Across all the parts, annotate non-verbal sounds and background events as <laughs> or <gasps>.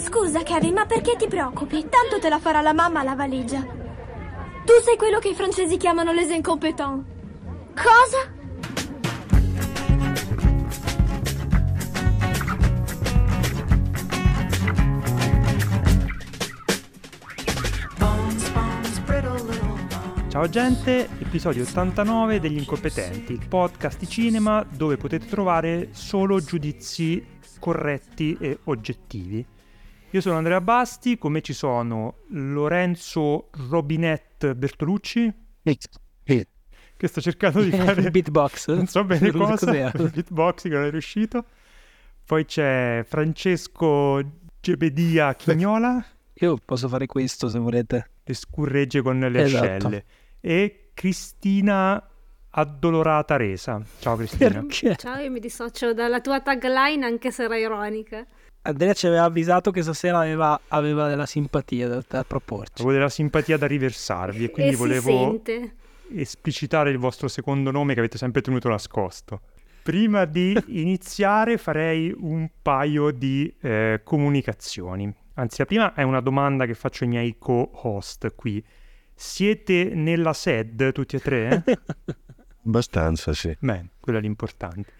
Scusa, Kevin, ma perché ti preoccupi? Tanto te la farà la mamma la valigia. Tu sei quello che i francesi chiamano les incompetents. Cosa? Ciao gente, episodio 89 degli incompetenti, il podcast di cinema dove potete trovare solo giudizi corretti e oggettivi. Io sono Andrea Basti, con me ci sono Lorenzo Robinette Bertolucci, che sto cercando di <laughs> fare beatbox. <laughs> non so bene cosa, <laughs> il beatbox che non è riuscito. Poi c'è Francesco Gebedia Chignola, Io posso fare questo se volete. le scurregge con le Esatto. ascelle, e Cristina Addolorata Resa. Ciao Cristina. Perché? Ciao, io mi dissocio dalla tua tagline anche se era ironica. Andrea ci aveva avvisato che stasera aveva, aveva della simpatia da, da proporci. Avevo della simpatia da riversarvi e quindi e volevo esplicitare il vostro secondo nome che avete sempre tenuto nascosto. Prima di <laughs> iniziare farei un paio di eh, comunicazioni. Anzi, la prima è una domanda che faccio ai miei co-host qui. Siete nella SED tutti e tre? <laughs> Abbastanza, sì. Beh, quello è l'importante.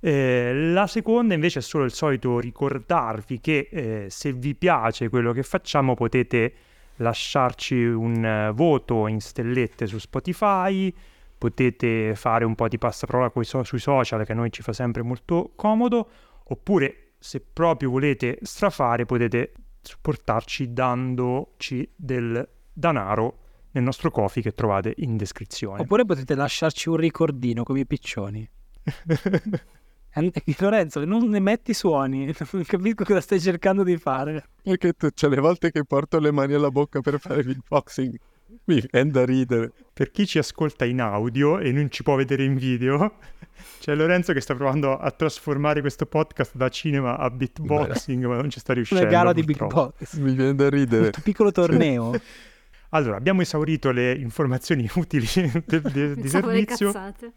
Eh, la seconda invece è solo il solito ricordarvi che eh, se vi piace quello che facciamo potete lasciarci un eh, voto in stellette su Spotify, potete fare un po' di passaparola so- sui social che a noi ci fa sempre molto comodo, oppure se proprio volete strafare potete supportarci dandoci del denaro nel nostro coffee che trovate in descrizione. Oppure potete lasciarci un ricordino come i piccioni. <laughs> <laughs> Lorenzo, non ne metti suoni. <laughs> Non capisco cosa stai cercando di fare. Perché tu, c'è le volte che porto le mani alla bocca per fare beatboxing. Mi viene da ridere. Per chi ci ascolta in audio e non ci può vedere in video, <laughs> c'è Lorenzo che sta provando a trasformare questo podcast da cinema a beatboxing, ma non ci sta riuscendo. Una gara di beatbox. Mi viene da ridere. Un piccolo torneo. Allora, abbiamo esaurito le informazioni utili de- de- di Pensavo le servizio cazzate.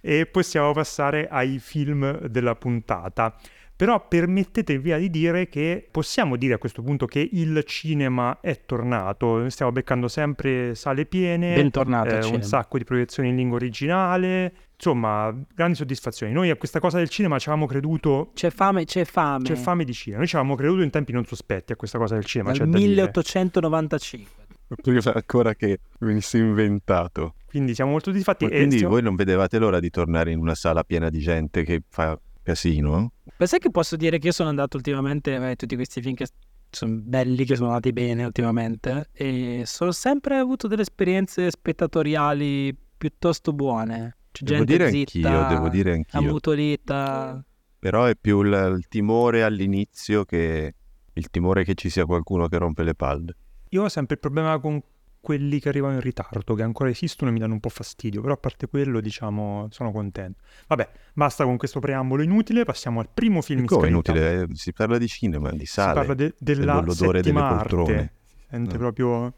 E possiamo passare ai film della puntata. Però permettetemi via di dire che possiamo dire a questo punto che il cinema è tornato. Stiamo beccando sempre sale piene. Bentornato eh, un sacco di proiezioni in lingua originale. Insomma, grandi soddisfazioni. Noi a questa cosa del cinema ci avevamo creduto. C'è fame, c'è fame. C'è fame di cinema. Noi ci avevamo creduto in tempi non sospetti a questa cosa del cinema. Dal c'è da dire. 1895. Prima ancora che venisse inventato. Quindi siamo molto soddisfatti. Ma e quindi stiamo- voi non vedevate l'ora di tornare in una sala piena di gente che fa casino? Ma sai che posso dire che io sono andato ultimamente a tutti questi film che sono belli, che sono andati bene ultimamente e sono sempre avuto delle esperienze spettatoriali piuttosto buone. C'è Devo gente dire zitta, anch'io, devo dire anch'io. ammutolita. Però è più il, il timore all'inizio che il timore che ci sia qualcuno che rompe le palle. Io ho sempre il problema con quelli che arrivano in ritardo, che ancora esistono e mi danno un po' fastidio, però a parte quello, diciamo, sono contento. Vabbè, basta con questo preambolo inutile, passiamo al primo film Come inutile? eh, Si parla di cinema, di Si sale. parla de- della dell'odore delle poltrone. arte. Si sente Mm. proprio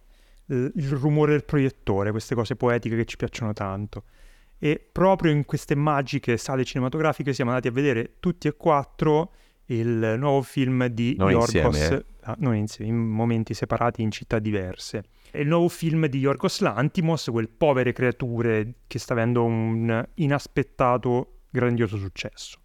eh, il rumore del proiettore, queste cose poetiche che ci piacciono tanto. E proprio in queste magiche sale cinematografiche siamo andati a vedere tutti e quattro il nuovo film di Non Yorgos, insieme, eh. Non insieme, in momenti separati in città diverse. È il nuovo film di Yorgos Lantimos, quel povere creature che sta avendo un inaspettato grandioso successo.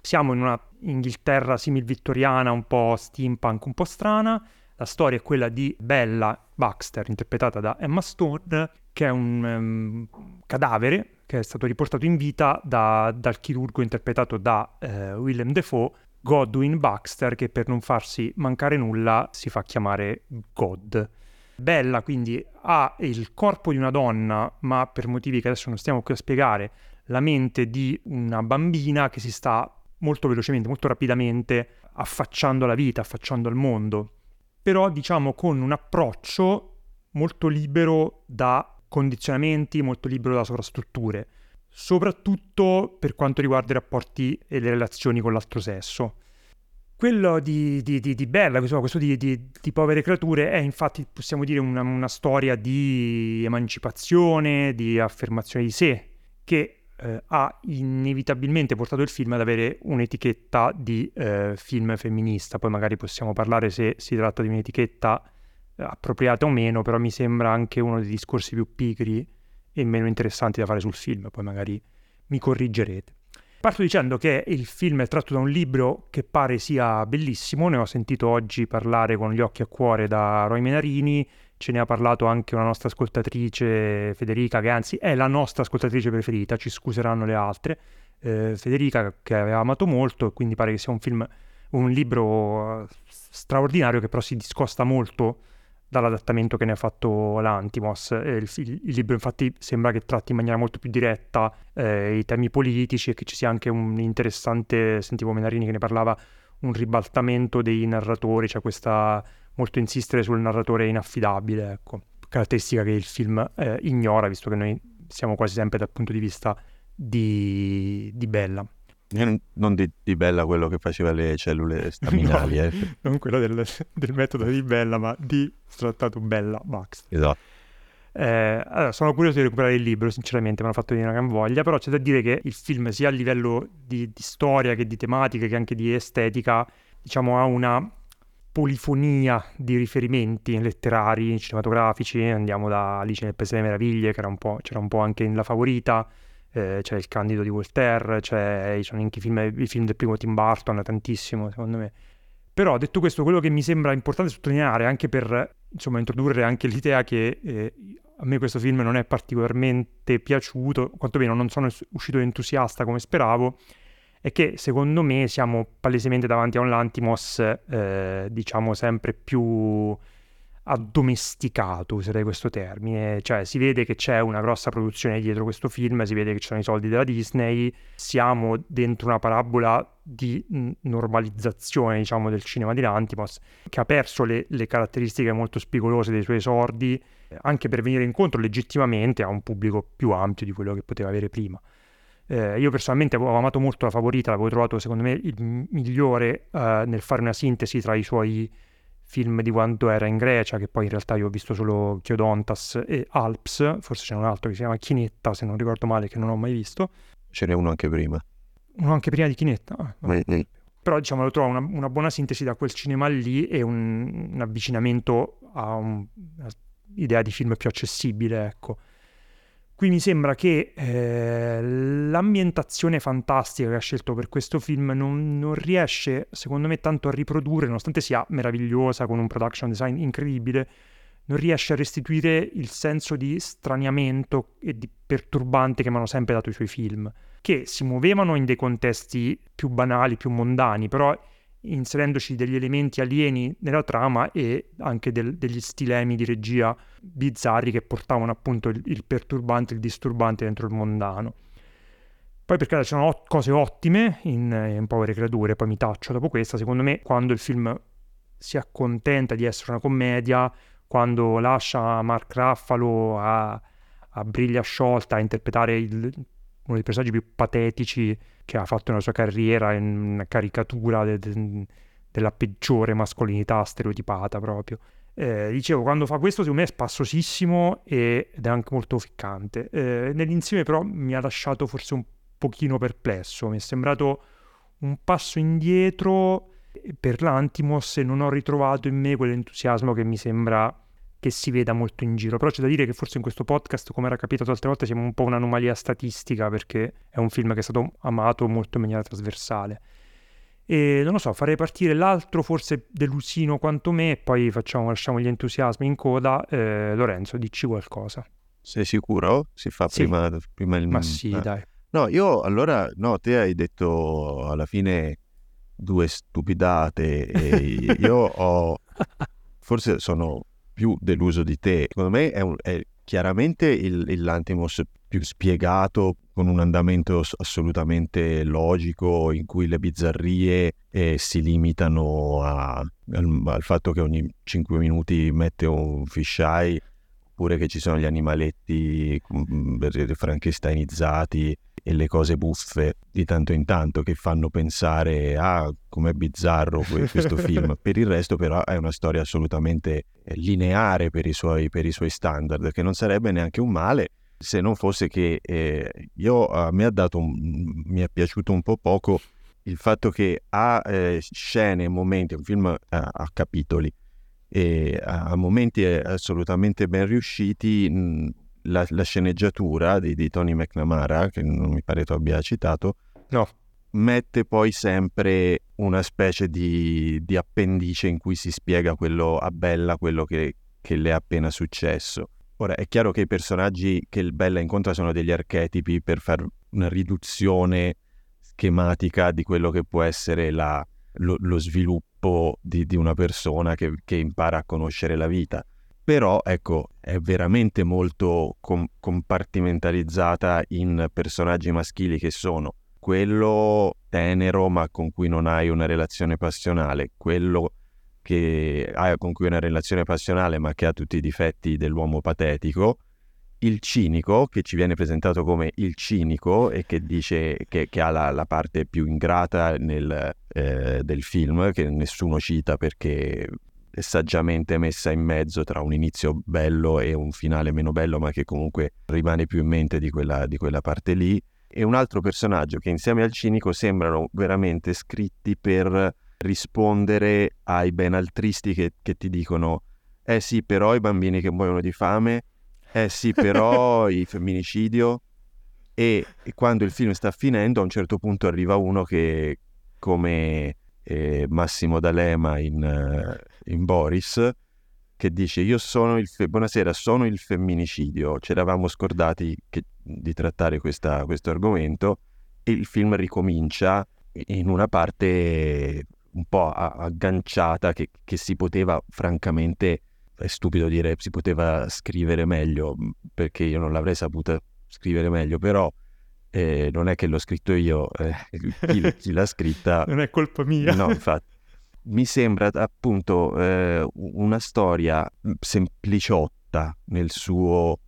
Siamo in una Inghilterra simil-vittoriana, un po' steampunk, un po' strana. La storia è quella di Bella Baxter, interpretata da Emma Stone, che è un ehm, cadavere che è stato riportato in vita da- dal chirurgo interpretato da eh, Willem Dafoe, Godwin Baxter, che per non farsi mancare nulla si fa chiamare God. Bella quindi ha il corpo di una donna, ma per motivi che adesso non stiamo qui a spiegare, la mente di una bambina che si sta molto velocemente, molto rapidamente affacciando alla vita, affacciando al mondo, però diciamo con un approccio molto libero da condizionamenti, molto libero da sovrastrutture, soprattutto per quanto riguarda i rapporti e le relazioni con l'altro sesso. Quello di, di, di, di Bella, insomma, questo di, povere creature, è infatti, possiamo dire, una, una storia di emancipazione, di affermazione di sé, che eh, ha inevitabilmente portato il film ad avere un'etichetta di eh, film femminista. Poi magari possiamo parlare se si tratta di un'etichetta eh, appropriata o meno, però mi sembra anche uno dei discorsi più pigri e meno interessanti da fare sul film. Poi magari mi corrigerete. Parto dicendo che il film è tratto da un libro che pare sia bellissimo, ne ho sentito oggi parlare con gli occhi a cuore da Roy Menarini, ce ne ha parlato anche una nostra ascoltatrice Federica, che anzi è la nostra ascoltatrice preferita, ci scuseranno le altre, eh, Federica che aveva amato molto e quindi pare che sia un film, un libro straordinario che però si discosta molto dall'adattamento che ne ha fatto l'Antimos. Il, il, il, libro infatti sembra che tratti in maniera molto più diretta eh, i temi politici e che ci sia anche un interessante, sentivo Menarini che ne parlava, un ribaltamento dei narratori, cioè questa molto insistere sul narratore inaffidabile, ecco, caratteristica che il film eh, ignora, visto che noi siamo quasi sempre dal punto di vista di, di Bella. Non di, di, Bella quello che faceva le cellule <laughs> staminali, no, eh. non quello del, del, metodo di Bella, ma di trattato Bella Max. Esatto. Eh, allora, sono curioso di recuperare il libro, sinceramente, mi hanno fatto venire una gran voglia, però c'è da dire che il film, sia a livello di, di storia che di tematica, che anche di estetica, diciamo, ha una polifonia di riferimenti letterari, cinematografici, andiamo da Alice nel Paese delle Meraviglie, che era un po', c'era un po' anche in La Favorita, eh, c'è Il Candido di Voltaire, c'è, ci sono anche i film, i film del primo Tim Burton, tantissimo secondo me. Però detto questo, quello che mi sembra importante sottolineare, anche per insomma, introdurre anche l'idea che eh, a me questo film non è particolarmente piaciuto, quantomeno non sono uscito entusiasta come speravo, è che secondo me siamo palesemente davanti a un Lantimos, eh, diciamo, sempre più addomesticato, userei questo termine, cioè si vede che c'è una grossa produzione dietro questo film, si vede che ci sono i soldi della Disney, siamo dentro una parabola di normalizzazione, diciamo, del cinema di Lantimos, che ha perso le, le caratteristiche molto spigolose dei suoi esordi, anche per venire incontro legittimamente a un pubblico più ampio di quello che poteva avere prima. Eh, io personalmente avevo amato molto la favorita, l'avevo trovato secondo me il migliore eh, nel fare una sintesi tra i suoi film di quando era in Grecia, che poi in realtà io ho visto solo Chiodontas e Alps, forse c'è un altro che si chiama Chinetta, se non ricordo male, che non ho mai visto. Ce n'è uno anche prima. Uno anche prima di Chinetta? Ah, Però diciamo lo trovo una, una, buona sintesi da quel cinema lì e un, un avvicinamento a un'idea di film più accessibile, ecco. Qui mi sembra che eh, l'ambientazione fantastica che ha scelto per questo film non, non, riesce, secondo me, tanto a riprodurre, nonostante sia meravigliosa, con un production design incredibile, non riesce a restituire il senso di straniamento e di perturbante che mi hanno sempre dato i suoi film, che si muovevano in dei contesti più banali, più mondani, però inserendoci degli elementi alieni nella trama e anche del, degli stilemi di regia bizzarri che portavano appunto il, il perturbante, il disturbante dentro il mondano. Poi perché ci sono ot- cose ottime in, in Povere Creature, poi mi taccio dopo questa, secondo me quando il film si accontenta di essere una commedia, quando lascia Mark Raffalo a, a briglia sciolta a interpretare il, uno dei personaggi più patetici che ha fatto nella sua carriera, in una caricatura de, de, della peggiore mascolinità stereotipata proprio. Eh, dicevo, quando fa questo secondo me è spassosissimo ed è anche molto ficcante. Eh, nell'insieme però mi ha lasciato forse un pochino perplesso, mi è sembrato un passo indietro per l'Antimos e non ho ritrovato in me quell'entusiasmo che mi sembra che si veda molto in giro. Però c'è da dire che forse in questo podcast, come era capitato altre volte, siamo un po' un'anomalia statistica perché è un film che è stato amato molto in maniera trasversale. E non lo so, farei partire l'altro, forse delusino quanto me, e poi facciamo, lasciamo gli entusiasmi in coda. Eh, Lorenzo, dici qualcosa. Sei sicuro? Si fa sì. prima, prima il... Ma sì, ah. dai. No, io allora, no, te hai detto alla fine due stupidate e <laughs> io ho... Forse sono più deluso di te. Secondo me è, un, è chiaramente il, il Lantimos più spiegato, con un andamento assolutamente logico, in cui le bizzarrie eh, si limitano a, al, al, fatto che ogni 5 minuti mette un fisheye, oppure che ci sono gli animaletti mm, frankensteinizzati e le cose buffe di tanto in tanto che fanno pensare ah, com'è bizzarro <laughs> questo film. Per il resto però è una storia assolutamente eh, lineare per i suoi, per i suoi standard, che non sarebbe neanche un male se non fosse che eh, io, a me ha dato mi è piaciuto un po' poco il fatto che ha eh, scene momenti, è un film a, a capitoli, e a, momenti eh, assolutamente ben riusciti, mh, la, la sceneggiatura di, di Tony McNamara, che non mi pare tu abbia citato, No, mette poi sempre una specie di, di appendice in cui si spiega quello a Bella, quello che, che le è appena successo. Ora, è chiaro che i personaggi che il Bella incontra sono degli archetipi per fare una riduzione schematica di quello che può essere la- lo, lo sviluppo di, di una persona che, che impara a conoscere la vita. Però, ecco, è veramente molto com- compartimentalizzata in personaggi maschili che sono quello tenero ma con cui non hai una relazione passionale, quello che hai con cui hai una relazione passionale ma che ha tutti i difetti dell'uomo patetico, il cinico che ci viene presentato come il cinico e che dice che, che ha la, la parte più ingrata nel, eh, del film che nessuno cita perché è saggiamente messa in mezzo tra un inizio bello e un finale meno bello ma che comunque rimane più in mente di quella, di quella parte lì. E un altro personaggio che insieme al cinico sembrano veramente scritti per rispondere ai benaltristi che, che ti dicono eh sì però i bambini che muoiono di fame eh sì però <laughs> il femminicidio e, e quando il film sta finendo a un certo punto arriva uno che come eh, Massimo D'Alema in, eh, in Boris che dice io sono il fe- buonasera sono il femminicidio. Ci eravamo scordati che- di trattare questa- questo argomento e il film ricomincia in una parte un po' agganciata che, che si poteva francamente è stupido dire si poteva scrivere meglio perché io non l'avrei saputa scrivere meglio però eh, non è che l'ho scritto io eh, chi, chi l'ha scritta <laughs> non è colpa mia. No, <laughs> infatti. Mi sembra appunto eh, una storia sempliciotta nel suo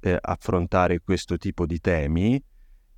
eh, affrontare questo tipo di temi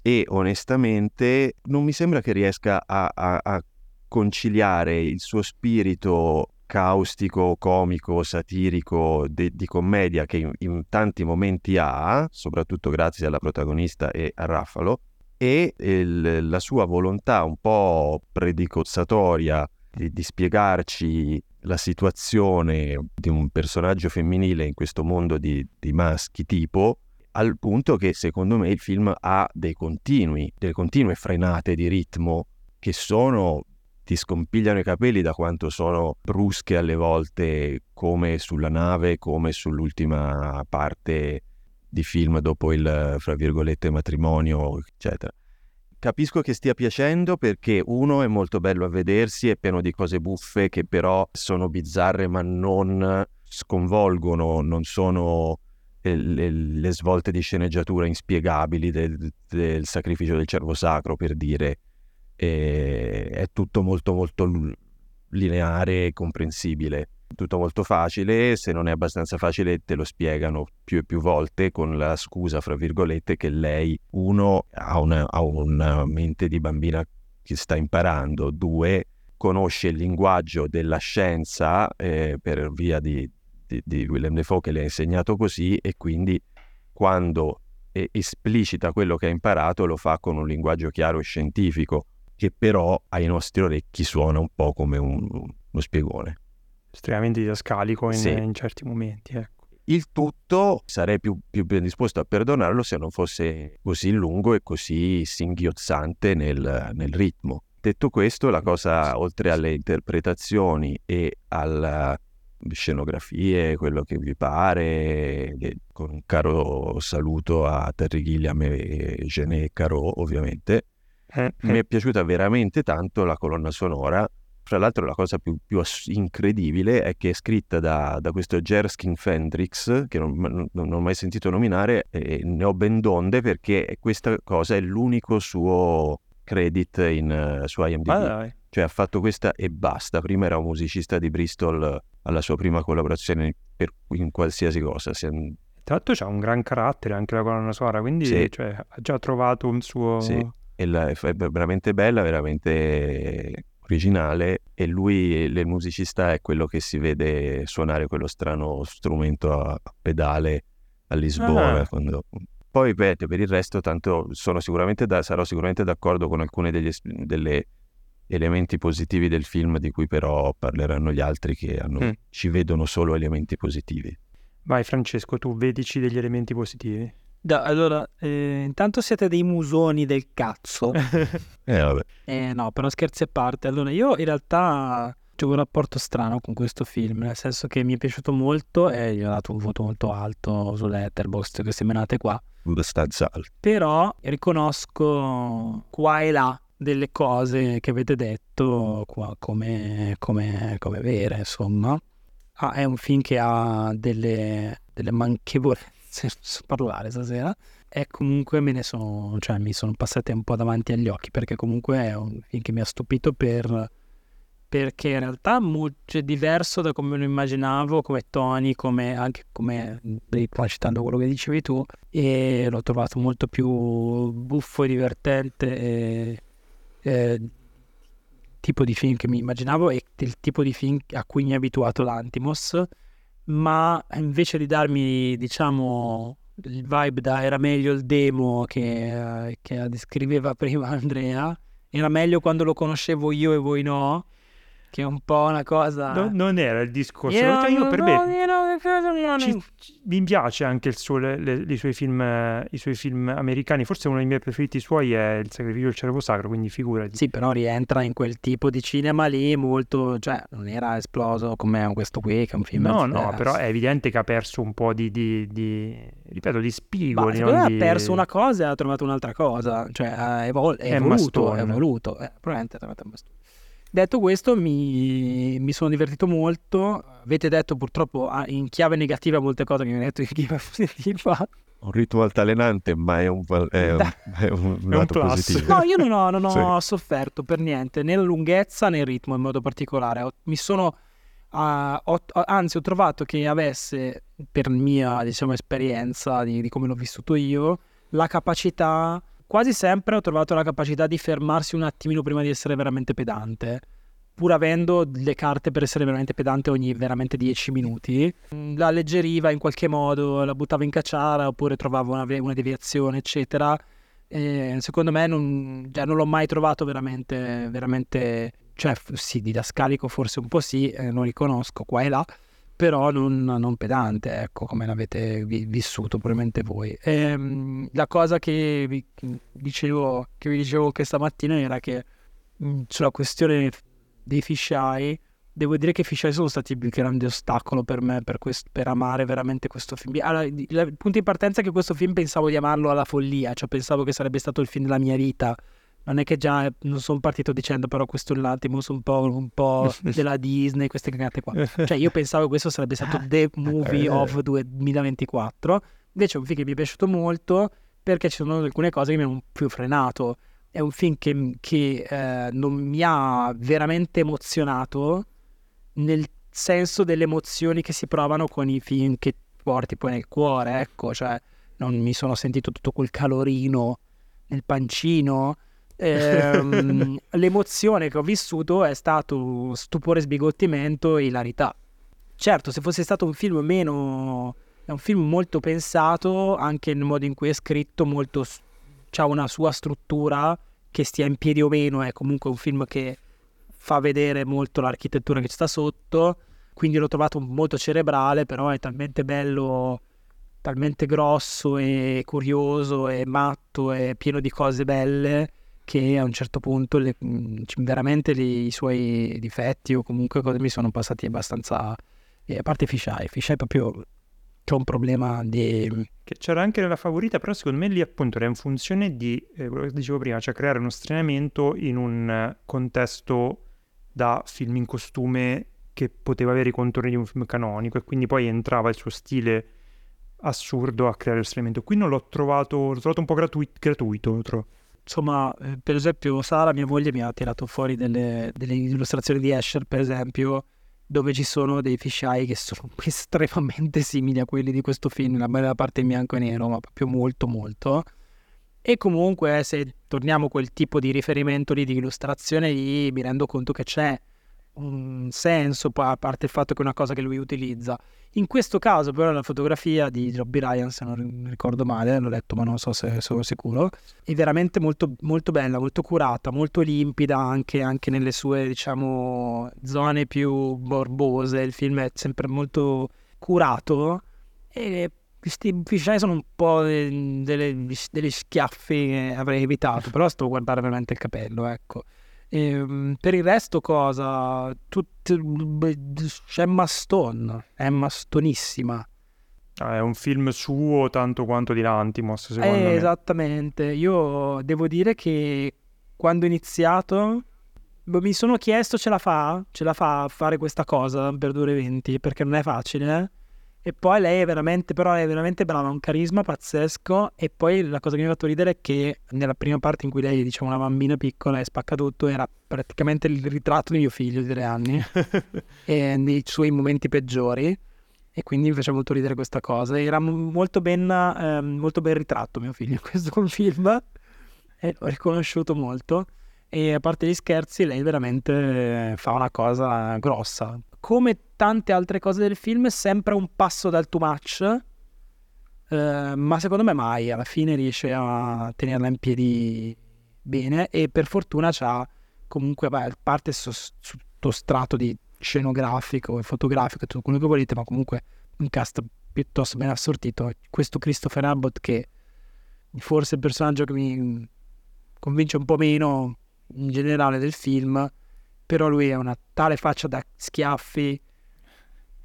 e onestamente non mi sembra che riesca a, a- a conciliare il suo spirito caustico, comico, satirico de- di commedia che in, in tanti momenti ha, soprattutto grazie alla protagonista e a Raffalo, e il- la sua volontà un po' predicozzatoria di, di spiegarci la situazione di un personaggio femminile in questo mondo di, di maschi tipo, al punto che secondo me il film ha dei continui, delle continue frenate di ritmo che sono ti scompigliano i capelli da quanto sono brusche alle volte come sulla nave, come sull'ultima parte di film dopo il, fra virgolette, matrimonio, eccetera. Capisco che stia piacendo perché uno è molto bello a vedersi, è pieno di cose buffe che però sono bizzarre ma non sconvolgono, non sono eh, le, le svolte di sceneggiatura inspiegabili del, del sacrificio del cervo sacro, per dire. E è tutto molto molto lineare e comprensibile. Tutto molto facile, se non è abbastanza facile te lo spiegano più e più volte con la scusa, fra virgolette, che lei, uno, ha una, ha una mente di bambina che sta imparando, due, conosce il linguaggio della scienza eh, per via di, di, di Willem Dafoe che le ha insegnato così e quindi quando esplicita quello che ha imparato lo fa con un linguaggio chiaro e scientifico che però ai nostri orecchi suona un po' come un- uno spiegone. Estremamente didascalico in, Sì. in certi momenti, ecco. Il tutto sarei più, più ben disposto a perdonarlo se non fosse così lungo e così singhiozzante nel, nel ritmo. Detto questo, la cosa, oltre alle interpretazioni e alle scenografie, quello che vi pare, con un caro saluto a Terry Gilliam e Gené Caro, ovviamente, Eh, mi è piaciuta veramente tanto la colonna sonora. Fra l'altro la cosa più, più ass- incredibile è che è scritta da, da questo Jerskin Fendrix, che non, non- non ho mai sentito nominare, e ne ho ben donde perché questa cosa è l'unico suo credit in, eh, su IMDb. Dai. Cioè ha fatto questa e basta. Prima era un musicista di Bristol eh, alla sua prima collaborazione per, in qualsiasi cosa. sia- Tra l'altro c'ha un gran carattere anche la colonna sonora, quindi Sì. cioè, ha già trovato un suo... Sì. È veramente bella, veramente originale e lui, il musicista, è quello che si vede suonare quello strano strumento a, pedale a Lisbona. Ah. quando- Poi per, per il resto, tanto sono sicuramente da- sarò sicuramente d'accordo con alcuni degli delle elementi positivi del film, di cui però parleranno gli altri che hanno- Mm. ci vedono solo elementi positivi. Vai Francesco, tu vedici degli elementi positivi. Da- allora, eh, intanto siete dei musoni del cazzo. <laughs> Eh, vabbè. Eh, no, però scherzi a parte. Allora, io in realtà ho un rapporto strano con questo film, nel senso che mi è piaciuto molto e gli ho dato un voto molto alto su Letterboxd, queste menate qua. abbastanza alto. Però riconosco qua e là delle cose che avete detto qua come, come, come vere, insomma. Ah, è un film che ha delle, delle manchevolezze, non so parlare stasera, e comunque me ne sono, cioè mi sono passate un po' davanti agli occhi, perché comunque è un film che mi ha stupito per, perché in realtà è molto diverso da come lo immaginavo, come toni, come anche come, citando quello che dicevi tu, e l'ho trovato molto più buffo e divertente e, e tipo di film che mi immaginavo e del tipo di film a cui mi ha abituato l'Antimos, ma invece di darmi, diciamo, il vibe da era meglio il demo che, che descriveva prima Andrea, era meglio quando lo conoscevo io e voi no, che è un po' una cosa... No- non era il discorso. Io realtà io per me ci- ci- mi piace anche il suo, le- le- i, suoi film, i suoi film americani. Forse uno dei miei preferiti suoi è Il sacrificio del cervo sacro, quindi figurati. Sì, però rientra in quel tipo di cinema lì molto, cioè non era esploso come questo qui, che è un film... No, no, però è evidente che ha perso un po' di, di- di- ripeto, di Ma spigoli. me non ha di- perso una cosa e ha trovato un'altra cosa, cioè ha evol- è, È evoluto, Mastone. è evoluto, eh, probabilmente ha trovato un Mastone. Detto questo, mi, mi sono divertito molto. Avete detto purtroppo in chiave negativa molte cose che mi avete detto in chiave positiva. Un ritmo altalenante, ma è un, è un, <laughs> è un lato plus. positivo. No, io non ho, non ho <laughs> Sì. sofferto per niente, né la lunghezza né il ritmo in modo particolare. Ho- mi sono, ho- ho- anzi, ho trovato che avesse, per mia diciamo, esperienza di, di come l'ho vissuto io, la capacità, quasi sempre ho trovato la capacità di fermarsi un attimino prima di essere veramente pedante. Pur avendo le carte per essere veramente pedante ogni veramente 10 minuti, Mm, la alleggeriva in qualche modo, la buttava in cacciara oppure trovava una, una deviazione, eccetera. E secondo me non, cioè, non l'ho mai trovato veramente, veramente, cioè sì, didascalico forse un po' sì, eh, lo riconosco qua e là, però non, non pedante, ecco, come l'avete vi- vissuto probabilmente voi. Ehm, la cosa che vi dicevo, che vi dicevo questa mattina era che mh, sulla questione dei fisheye, devo dire che i fisheye sono stati il più grande ostacolo per me per, quest- per amare veramente questo film. Allora, il punto di partenza è che questo film pensavo di amarlo alla follia, cioè pensavo che sarebbe stato il film della mia vita. Non è che già eh, non sono partito dicendo però questo è l'Antimos un po', un po' <laughs> della Disney, queste cagate qua. Cioè io pensavo che questo sarebbe stato The <laughs> Movie of 2024, invece è un film che mi è piaciuto molto perché ci sono alcune cose che mi hanno più frenato. È un film che, che, eh, non mi ha veramente emozionato nel senso delle emozioni che si provano con i film che porti poi nel cuore, ecco, cioè non mi sono sentito tutto quel calorino nel pancino. Ehm, <laughs> l'emozione che ho vissuto è stato stupore, sbigottimento e ilarità. Certo, se fosse stato un film meno... è un film molto pensato, anche nel modo in cui è scritto, molto... ha una sua struttura che stia in piedi o meno, è comunque un film che fa vedere molto l'architettura che ci sta sotto, quindi l'ho trovato molto cerebrale, però è talmente bello, talmente grosso e curioso e matto e pieno di cose belle che a un certo punto le- veramente li- i suoi difetti o comunque cose mi sono passati abbastanza... E a parte Fisheye, Fisheye proprio c'è un problema di... Che c'era anche nella favorita, però secondo me lì appunto era in funzione di eh, quello che dicevo prima, cioè creare uno straniamento in un eh, contesto da film in costume che poteva avere i contorni di un film canonico e quindi poi entrava il suo stile assurdo a creare lo straniamento. Qui non l'ho trovato, l'ho trovato un po' gratui- gratuito, lo trovo. Insomma, eh, per esempio, Sara, mia moglie, mi ha tirato fuori delle, delle illustrazioni di Escher, per esempio, dove ci sono dei fisheye che sono <laughs> estremamente simili a quelli di questo film, la bella parte in bianco e nero, ma proprio molto molto. E comunque, se torniamo a quel tipo di riferimento lì, di illustrazione lì, mi rendo conto che c'è un senso, a parte il fatto che è una cosa che lui utilizza. In questo caso, però, la fotografia di Robbie Ryan, se non ri- ricordo male, l'ho letto, ma non so se sono sicuro, è veramente molto, molto bella, molto curata, molto limpida anche, anche nelle sue, diciamo, zone più morbose. Il film è sempre molto curato e questi fisheye sono un po' degli schiaffi che avrei evitato, però sto a guardare veramente il capello, ecco. Ehm, per il resto cosa? Tut- c'è Emma Stone, Emma Stonissima. Ah, è un film suo tanto quanto di Lantimos, secondo Eh, me. esattamente, io devo dire che quando ho iniziato boh, mi sono chiesto ce la fa? Ce la fa a fare questa cosa per 2 ore e 20? Perché non è facile. eh? E poi lei è veramente, però è veramente brava, ha un carisma pazzesco. E poi la cosa che mi ha fatto ridere è che nella prima parte in cui lei, diciamo, una bambina piccola e spacca tutto, era praticamente il ritratto di mio figlio di tre anni <laughs> e nei suoi momenti peggiori. E quindi mi faceva molto ridere questa cosa. Era molto ben, ehm, molto ben ritratto mio figlio in questo <laughs> film e l'ho riconosciuto molto. E a parte gli scherzi, lei veramente fa una cosa grossa. Come tante altre cose del film, sempre un passo dal too much, eh, ma secondo me mai. Alla fine riesce a tenerla in piedi bene e per fortuna c'ha comunque, beh, a parte sto strato di scenografico e fotografico e tutto quello che volete, ma comunque un cast piuttosto ben assortito. Questo Christopher Abbott che forse è il personaggio che mi convince un po' meno in generale del film, però lui ha una tale faccia da schiaffi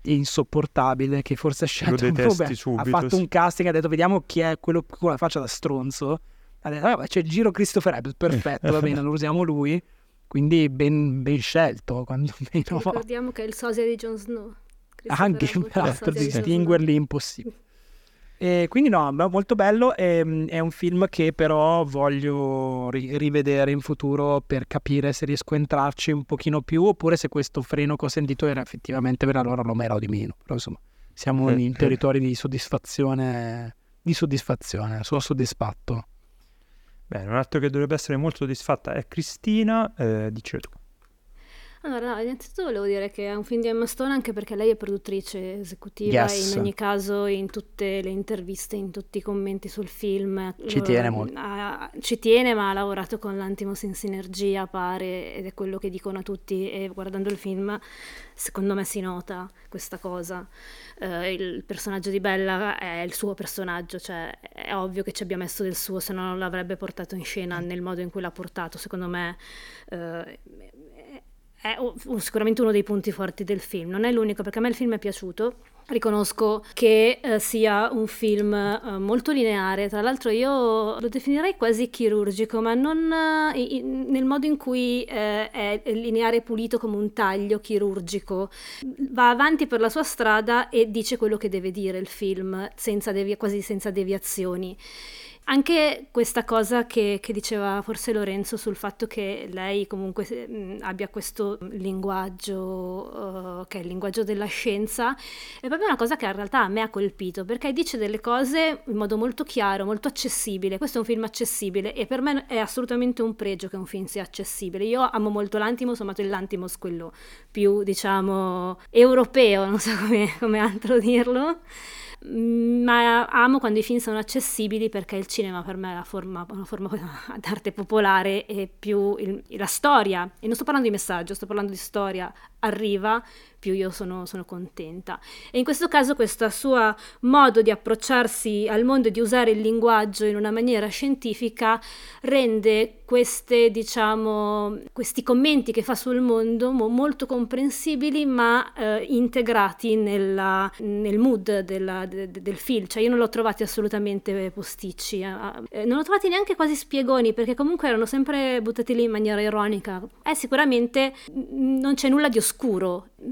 insopportabile che forse ha scelto vabbè, ha subito, fatto sì. un casting ha detto vediamo chi è quello con la faccia da stronzo. Ha detto vabbè c'è il giro Christopher Abbott perfetto va bene lo usiamo lui. Quindi ben, ben scelto quantomeno <laughs> Ricordiamo che è il sosia di Jon Snow. Christopher anche per, distinguerli impossibile e quindi no, molto bello, ehm, è un film che però voglio ri- rivedere in futuro per capire se riesco a entrarci un pochino più oppure se questo freno che ho sentito era effettivamente per allora lo merò di meno. Però insomma, siamo in territori di soddisfazione, di soddisfazione, sono soddisfatto. Bene, un altro che dovrebbe essere molto soddisfatta è Cristina, eh, dice tu. Allora, no, innanzitutto volevo dire che è un film di Emma Stone anche perché lei è produttrice esecutiva Yes. e in ogni caso in tutte le interviste, in tutti i commenti sul film. Ci tiene molto. ha- ci tiene, ma ha lavorato con l'Antimos in sinergia, pare, ed è quello che dicono tutti e guardando il film secondo me si nota questa cosa. Eh, il personaggio di Bella è il suo personaggio, cioè è ovvio che ci abbia messo del suo, se no non l'avrebbe portato in scena nel modo in cui l'ha portato. Secondo me eh, è sicuramente uno dei punti forti del film. Non è l'unico perché a me il film è piaciuto. Riconosco che eh, sia un film eh, molto lineare, tra l'altro io lo definirei quasi chirurgico, ma non eh, nel modo in cui eh, è lineare e pulito come un taglio chirurgico. Va avanti per la sua strada e dice quello che deve dire il film, senza devi- quasi senza deviazioni. Anche questa cosa che, che diceva forse Lorenzo sul fatto che lei comunque abbia questo linguaggio eh, che è il linguaggio della scienza è proprio una cosa che in realtà a me ha colpito perché dice delle cose in modo molto chiaro, molto accessibile. Questo è un film accessibile e per me è assolutamente un pregio che un film sia accessibile. Io amo molto l'Antimos, ho amato l'Antimos quello più diciamo europeo, non so come, come altro dirlo. Mm, Ma amo quando i film sono accessibili perché il cinema per me è la forma, una forma <laughs> d'arte popolare e più il- la storia, e non sto parlando di messaggio, sto parlando di storia, arriva, più io sono, sono contenta. E in questo caso questo suo modo di approcciarsi al mondo e di usare il linguaggio in una maniera scientifica rende queste, diciamo, questi commenti che fa sul mondo mo- molto comprensibili ma eh, integrati nella- nel mood della- de- de- del film. Cioè io non l'ho trovati assolutamente posticci, eh, eh, non l'ho trovati neanche quasi spiegoni perché comunque erano sempre buttati lì in maniera ironica. Eh, sicuramente non c'è nulla di oscuro,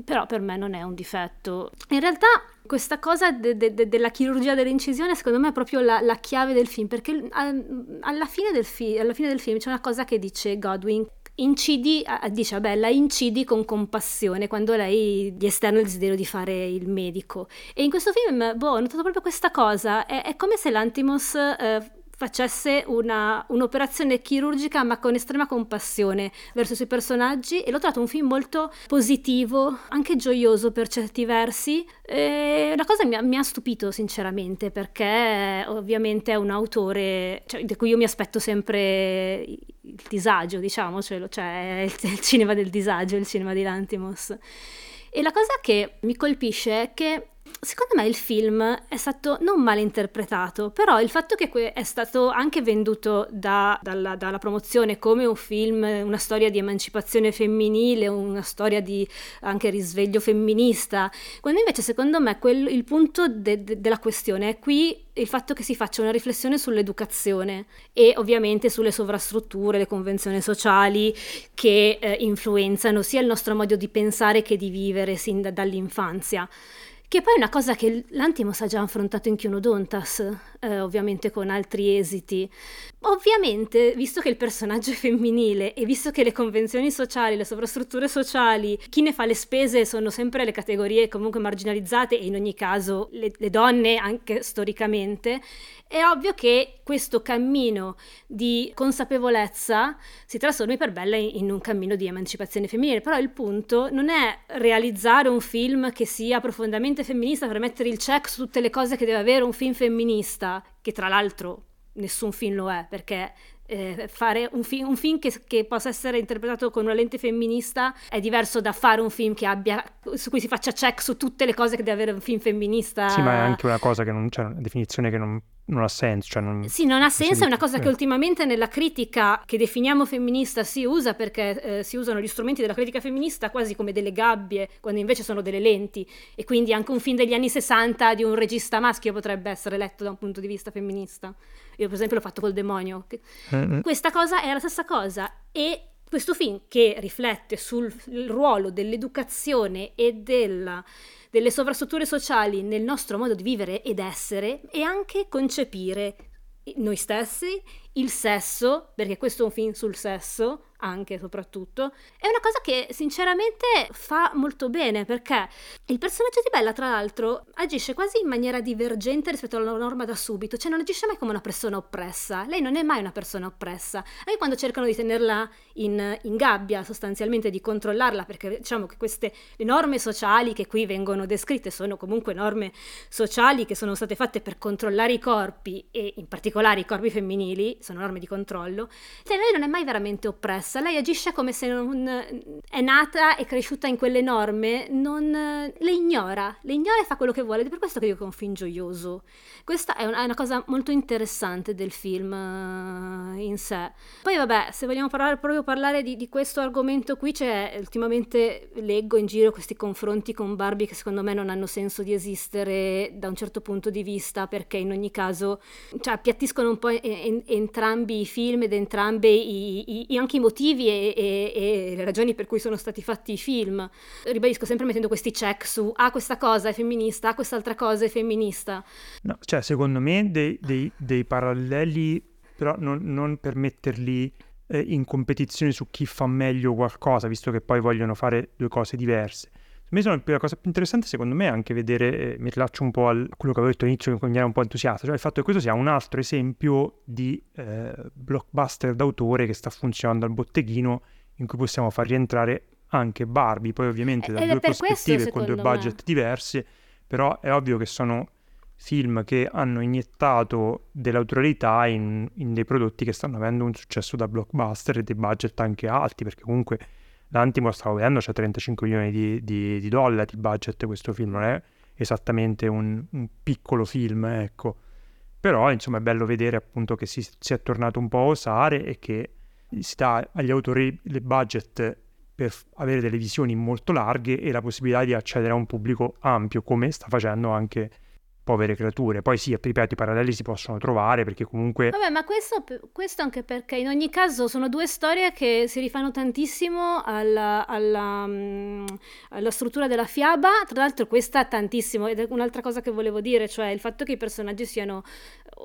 però per me non è un difetto. In realtà questa cosa de- de- de- della chirurgia dell'incisione secondo me è proprio la, la chiave del film, perché al- alla, fine del fi- alla fine del film c'è una cosa che dice Godwin. Incidi, dice a Bella, incidi con compassione quando lei gli esterna il desiderio di fare il medico. E in questo film, boh, ho notato proprio questa cosa. È, è come se l'Antimos eh, facesse una, un'operazione chirurgica ma con estrema compassione verso i suoi personaggi e l'ho trovato un film molto positivo, anche gioioso per certi versi. E una cosa mi ha, mi ha stupito sinceramente perché ovviamente è un autore cioè, di cui io mi aspetto sempre il disagio, diciamocelo, cioè è il, il cinema del disagio, il cinema di Lantimos. E la cosa che mi colpisce è che secondo me il film è stato non male interpretato, però il fatto che è stato anche venduto da, dalla, dalla, promozione come un film, una storia di emancipazione femminile, una storia di anche risveglio femminista, quando invece secondo me quel, il punto de, de, della questione è qui il fatto che si faccia una riflessione sull'educazione e ovviamente sulle sovrastrutture, le convenzioni sociali che eh, influenzano sia il nostro modo di pensare che di vivere sin da, dall'infanzia. Che poi è una cosa che l'Antimos ha già affrontato in Chionodontas, eh, ovviamente con altri esiti. Ovviamente, visto che il personaggio è femminile e visto che le convenzioni sociali, le sovrastrutture sociali, chi ne fa le spese sono sempre le categorie comunque marginalizzate e in ogni caso le, le donne anche storicamente, è ovvio che questo cammino di consapevolezza si trasformi per Bella in un cammino di emancipazione femminile, però il punto non è realizzare un film che sia profondamente femminista per mettere il check su tutte le cose che deve avere un film femminista, che tra l'altro nessun film lo è, perché eh, fare un, fi- un film che, che, possa essere interpretato con una lente femminista è diverso da fare un film che abbia, su cui si faccia check su tutte le cose che deve avere un film femminista. Sì, ma è anche una cosa che non c'è, una definizione che non, non ha senso. Cioè non, sì, non ha senso, è una cosa che eh. ultimamente nella critica che definiamo femminista si usa perché eh, si usano gli strumenti della critica femminista quasi come delle gabbie, quando invece sono delle lenti. E quindi anche un film degli anni 60 di un regista maschio potrebbe essere letto da un punto di vista femminista. Io per esempio l'ho fatto col demonio. Mm-hmm. Questa cosa è la stessa cosa e questo film che riflette sul ruolo dell'educazione e della, delle sovrastrutture sociali nel nostro modo di vivere ed essere e anche concepire noi stessi, il sesso, perché questo è un film sul sesso, anche e soprattutto, è una cosa che sinceramente fa molto bene perché il personaggio di Bella, tra l'altro, agisce quasi in maniera divergente rispetto alla norma da subito, cioè non agisce mai come una persona oppressa. Lei non è mai una persona oppressa. Anche quando cercano di tenerla in, in gabbia, sostanzialmente di controllarla, perché diciamo che queste le norme sociali che qui vengono descritte sono comunque norme sociali che sono state fatte per controllare i corpi e in particolare i corpi femminili, sono norme di controllo. Cioè lei non è mai veramente oppressa lei agisce come se non è nata e cresciuta in quelle norme, non, le ignora, le ignora e fa quello che vuole ed è per questo che io che è un film gioioso. Questa è una, cosa molto interessante del film uh, in sé. Poi vabbè, se vogliamo parlare, proprio parlare di, di questo argomento qui, c'è ultimamente leggo in giro questi confronti con Barbie che secondo me non hanno senso di esistere da un certo punto di vista perché in ogni caso cioè, appiattiscono un po' en, en, entrambi i film ed entrambi i, i, anche i motivi e, e, e, le ragioni per cui sono stati fatti i film. Ribadisco sempre mettendo questi check su ah questa cosa è femminista, ah quest'altra cosa è femminista. No, cioè secondo me dei, dei, dei paralleli, però non, non per metterli eh, in competizione su chi fa meglio qualcosa, visto che poi vogliono fare due cose diverse. Sono, la cosa più interessante secondo me è anche vedere, eh, mi rilaccio un po' a quello che avevo detto all'inizio che mi era un po' entusiasta, cioè il fatto che questo sia un altro esempio di eh, blockbuster d'autore che sta funzionando al botteghino in cui possiamo far rientrare anche Barbie, poi ovviamente da due prospettive con due budget me. diversi, però è ovvio che sono film che hanno iniettato dell'autorialità in, in dei prodotti che stanno avendo un successo da blockbuster e dei budget anche alti, perché comunque L'Antimo stavo vedendo, c'è 35 milioni di, di, di, dollari di budget questo film, non è esattamente un, un, piccolo film, ecco. Però insomma è bello vedere appunto che si, si, è tornato un po' a osare e che si dà agli autori il budget per avere delle visioni molto larghe e la possibilità di accedere a un pubblico ampio, come sta facendo anche povere creature. Poi sì, ripeto, i paralleli si possono trovare perché comunque... Vabbè, ma questo, questo anche perché in ogni caso sono due storie che si rifanno tantissimo alla, alla, um, alla struttura della fiaba. Tra l'altro questa tantissimo, ed è un'altra cosa che volevo dire, cioè il fatto che i personaggi siano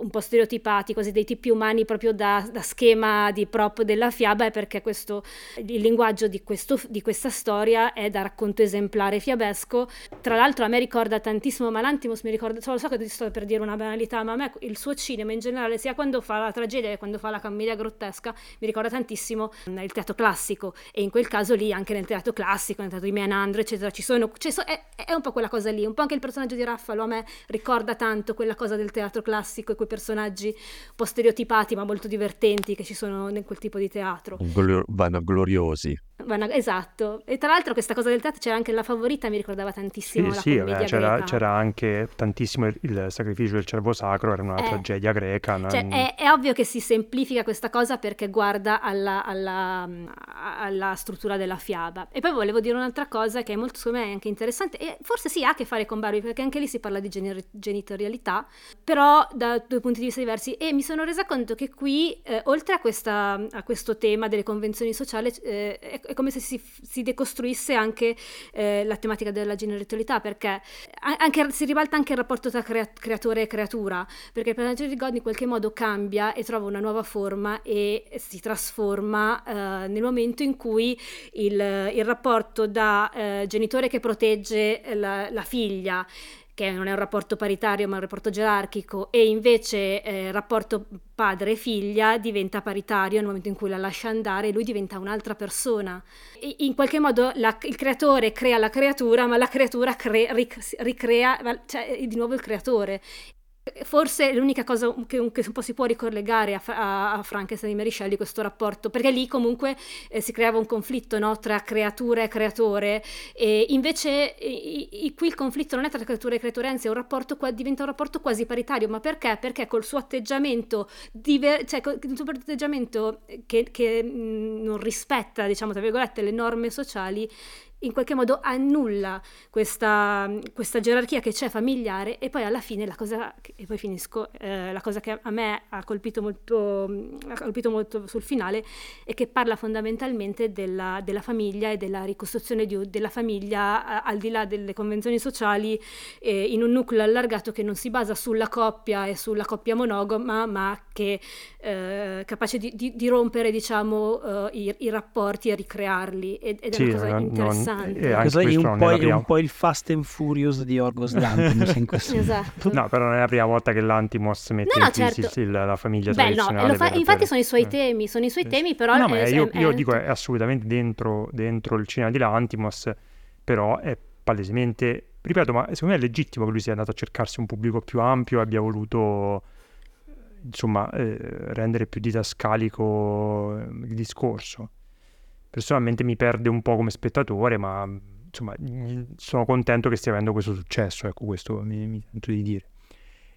un po' stereotipati, quasi dei tipi umani proprio da, da schema di prop della fiaba, è perché questo, il linguaggio di, questo, di questa storia è da racconto esemplare fiabesco. Tra l'altro a me ricorda tantissimo Malantimos, mi ricorda cioè, lo so che sto per dire una banalità, ma a me il suo cinema in generale, sia quando fa la tragedia che quando fa la commedia grottesca, mi ricorda tantissimo il teatro classico e in quel caso lì anche nel teatro classico, nel teatro di Menandro, eccetera, ci sono, cioè, so, è, è, un po' quella cosa lì, un po' anche il personaggio di Raffalo a me ricorda tanto quella cosa del teatro classico e quei personaggi un po' stereotipati ma molto divertenti che ci sono in quel tipo di teatro. Vanagloriosi. Esatto, e tra l'altro questa cosa del teatro c'era anche la favorita, mi ricordava tantissimo sì, la sì, beh, c'era, c'era, anche tantissimo il, il, sacrificio del cervo sacro, era una eh, tragedia greca. Cioè, non... è, è, ovvio che si semplifica questa cosa perché guarda alla, alla, alla, struttura della fiaba. E poi volevo dire un'altra cosa che è molto, secondo me, anche interessante, e forse sì ha a che fare con Barbie, perché anche lì si parla di gener- genitorialità, però da due punti di vista diversi. E mi sono resa conto che qui, eh, oltre a, questa, a, questo tema delle convenzioni sociali, eh, è, è come se si, si decostruisse anche eh, la tematica della genitorialità, perché anche, si ribalta anche il rapporto tra crea- creatore e creatura, perché il personaggio di God in qualche modo cambia e trova una nuova forma e si trasforma eh, nel momento in cui il, il rapporto da eh, genitore che protegge la, la figlia che non è un rapporto paritario ma un rapporto gerarchico, e invece eh, rapporto padre-figlia diventa paritario nel momento in cui la lascia andare e lui diventa un'altra persona. E in qualche modo la, il creatore crea la creatura, ma la creatura cre- ric- ricrea, cioè di nuovo il creatore. Forse l'unica cosa che, che, un po' si può ricollegare a, a, a Frankenstein di Mary Shelley questo rapporto, perché lì comunque eh, si creava un conflitto no, tra creatura e creatore, e invece i, i, qui il conflitto non è tra creatura e creatore, anzi è un rapporto, diventa un rapporto quasi paritario, ma perché? Perché col suo atteggiamento, diver, cioè col suo atteggiamento che, che non rispetta, diciamo tra virgolette, le norme sociali, in qualche modo annulla questa, questa, gerarchia che c'è familiare e poi alla fine la cosa, e poi finisco, eh, la cosa che a me ha colpito molto, ha colpito molto sul finale è che parla fondamentalmente della, della famiglia e della ricostruzione di, della famiglia al di là delle convenzioni sociali eh, in un nucleo allargato che non si basa sulla coppia e sulla coppia monogama ma che è eh, capace di, di, di, rompere diciamo uh, i, i, rapporti e ricrearli. Ed, ed sì, è una cosa non, interessante interessante. Questo è un po', prima... un po', il Fast and Furious di Orgos Lantimos in questo <laughs> esatto. No, però non è la prima volta che l'Antimos mette no, in crisi certo. il, la famiglia Beh, no, fa, infatti sono i suoi eh. temi, sono i suoi temi, però... No, è, io, è, io dico è assolutamente dentro, dentro il cinema di Lantimos, però è palesemente... Ripeto, ma secondo me è legittimo che lui sia andato a cercarsi un pubblico più ampio e abbia voluto insomma eh, rendere più didascalico il discorso personalmente mi perde un po' come spettatore, ma insomma sono contento che stia avendo questo successo, ecco questo mi, mi sento di dire.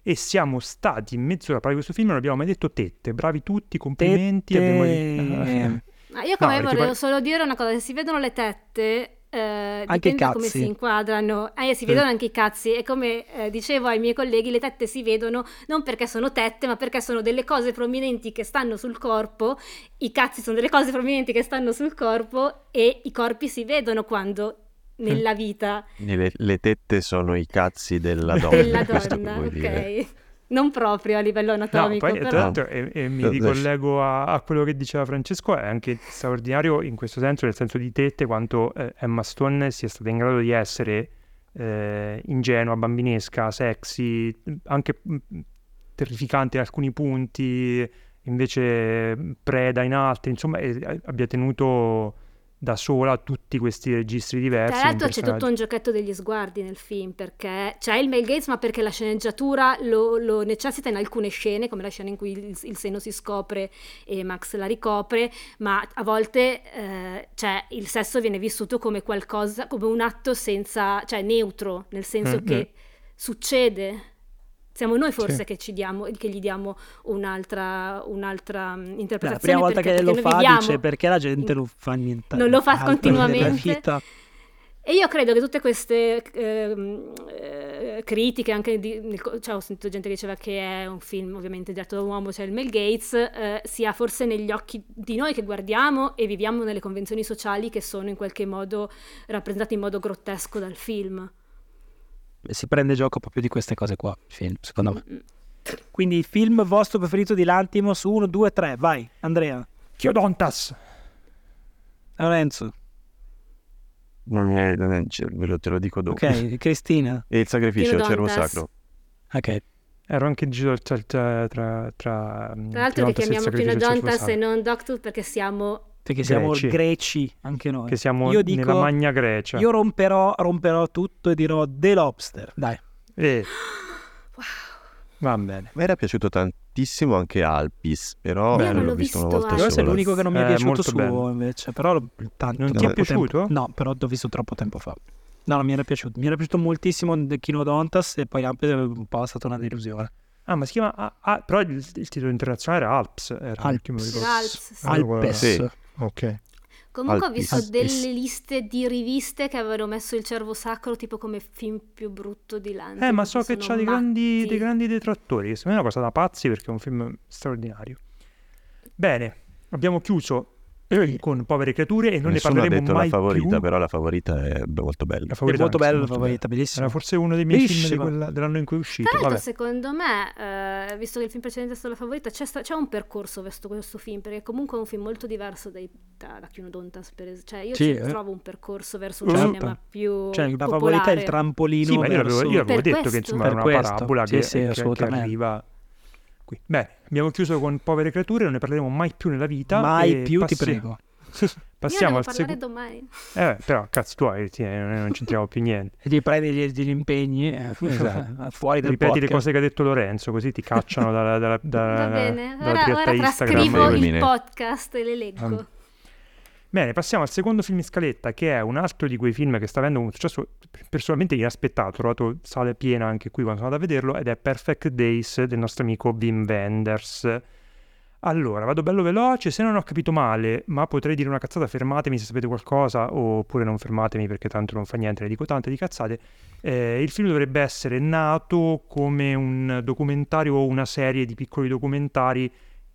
E siamo stati in mezz'ora a parlare di questo film e non abbiamo mai detto tette, bravi tutti, complimenti. Tette... Abbiamo... Ah, <laughs> io come no, volevo tipo... solo dire una cosa, se si vedono le tette eh, anche i cazzi. come si inquadrano. Eh, si vedono anche i cazzi e come eh, dicevo ai miei colleghi, le tette si vedono non perché sono tette, ma perché sono delle cose prominenti che stanno sul corpo. I cazzi sono delle cose prominenti che stanno sul corpo e i corpi si vedono quando nella vita. Le, le tette sono i cazzi della <laughs> donna. della donna, ok. Non proprio a livello anatomico. No, poi, però... tra e, e mi ricollego a, a, quello che diceva Francesco, è anche straordinario in questo senso, nel senso di tette, quanto eh, Emma Stone sia stata in grado di essere eh, ingenua, bambinesca, sexy, anche mh, mm, terrificante in alcuni punti, invece preda in altri, insomma, e, abbia tenuto da sola tutti questi registri diversi. Tra l'altro c'è tutto un giochetto degli sguardi nel film, perché c'è il Mel Gates, ma perché la sceneggiatura lo, lo, necessita in alcune scene, come la scena in cui il, il, seno si scopre e Max la ricopre, ma a volte eh, cioè, il sesso viene vissuto come qualcosa, come un atto senza, cioè neutro, nel senso mm-hmm. che succede siamo noi forse sì. che, ci diamo, che gli diamo un'altra, un'altra interpretazione. La prima volta perché, che lo fa dice perché la gente non fa niente. Non lo fa continuamente. E io credo che tutte queste eh, eh, critiche, anche di, cioè, ho sentito gente che diceva che è un film ovviamente diretto da un uomo, cioè il Mel Gates, eh, sia forse negli occhi di noi che guardiamo e viviamo nelle convenzioni sociali che sono in qualche modo rappresentate in modo grottesco dal film si prende gioco proprio di queste cose qua, il film, secondo me. Quindi il film vostro preferito di Lantimos, 1, 2, 3, vai, Andrea. Chiodontas. Lorenzo. Non è, non è ve lo, te lo dico dopo. Ok, Cristina. <laughs> E il sacrificio, il cervo sacro. Ok. Ero anche in giro tra... tra, tra, tra l'altro che chiamiamo Pino Dontas e non Doctor perché siamo... Perché siamo Greci. greci, anche noi. Che siamo Io dico- nella Magna Grecia. Io romperò, romperò tutto e dirò The Lobster. Dai. <gasps> Eh. Va bene. A me era piaciuto tantissimo anche Alpis, però Beh, l'ho non l'ho visto una visto volta Questo è sola. l'unico che non mi è Eh, piaciuto suo bello. invece. Però l'ho- tanto, Non ti è piaciuto? tempo- No, però l'ho visto troppo tempo fa. No, non mi era piaciuto. Mi era piaciuto moltissimo The Kino Dontas e poi Alpes è un po' stata una delusione. Ah, ma si chiama... ah, ah, però il, il titolo internazionale era Alps. Era, Alps. Alps, sì. Ah. Alpes. Sì. Ok. Comunque ho Alpis. visto delle liste di riviste che avevano messo il cervo sacro tipo come film più brutto di Lanti. Eh, ma so che c'ha dei grandi, dei grandi detrattori. che Secondo me è una cosa da pazzi perché è un film straordinario. Bene, abbiamo chiuso con Povere Creature e non Nessuno ne ha parleremo detto mai la favorita, più. però la favorita è molto bella. La È favorita molto anche, bella la molto favorita, bellissima. Era forse uno dei miei film di Bellissima. quella- dell'anno in cui è uscito. Tra l'altro, secondo me, eh, visto che il film precedente è stato la favorita, c'è, sta- c'è un percorso verso questo film, perché comunque è un film molto diverso dai, da, da Chiuno Dontas, per esempio. Cioè, io Sì, eh. trovo un percorso verso un Certo. cinema più Cioè, la popolare. favorita è il trampolino Sì, ma io l'avevo, io avevo detto che questo. insomma era una questo. parabola Sì, che, sì, che- che arriva qui. Bene, abbiamo chiuso con Povere Creature, non ne parleremo mai più nella vita. Mai e più, ti passi- prego. <laughs> Passiamo al secondo... domani. Eh, però, cazzi tuoi, sì, eh, non c'entriamo più niente. E <laughs> ti prendi gli, degli impegni eh, Esatto. <laughs> fuori dal Ripeti le podcast. cose che ha detto Lorenzo, così ti cacciano dalla, dalla, dalla, Va bene, dalla ora, diretta ora Instagram. trascrivo il podcast e le leggo. Ah. Bene, passiamo al secondo film in scaletta, che è un altro di quei film che sta avendo un successo personalmente inaspettato. Ho trovato sale piena anche qui quando sono andato a vederlo, ed è Perfect Days del nostro amico Wim Wenders. Allora, vado bello veloce, se non ho capito male, ma potrei dire una cazzata, fermatemi se sapete qualcosa, oppure non fermatemi perché tanto non fa niente, ne dico tante di cazzate. Eh, il film dovrebbe essere nato come un documentario o una serie di piccoli documentari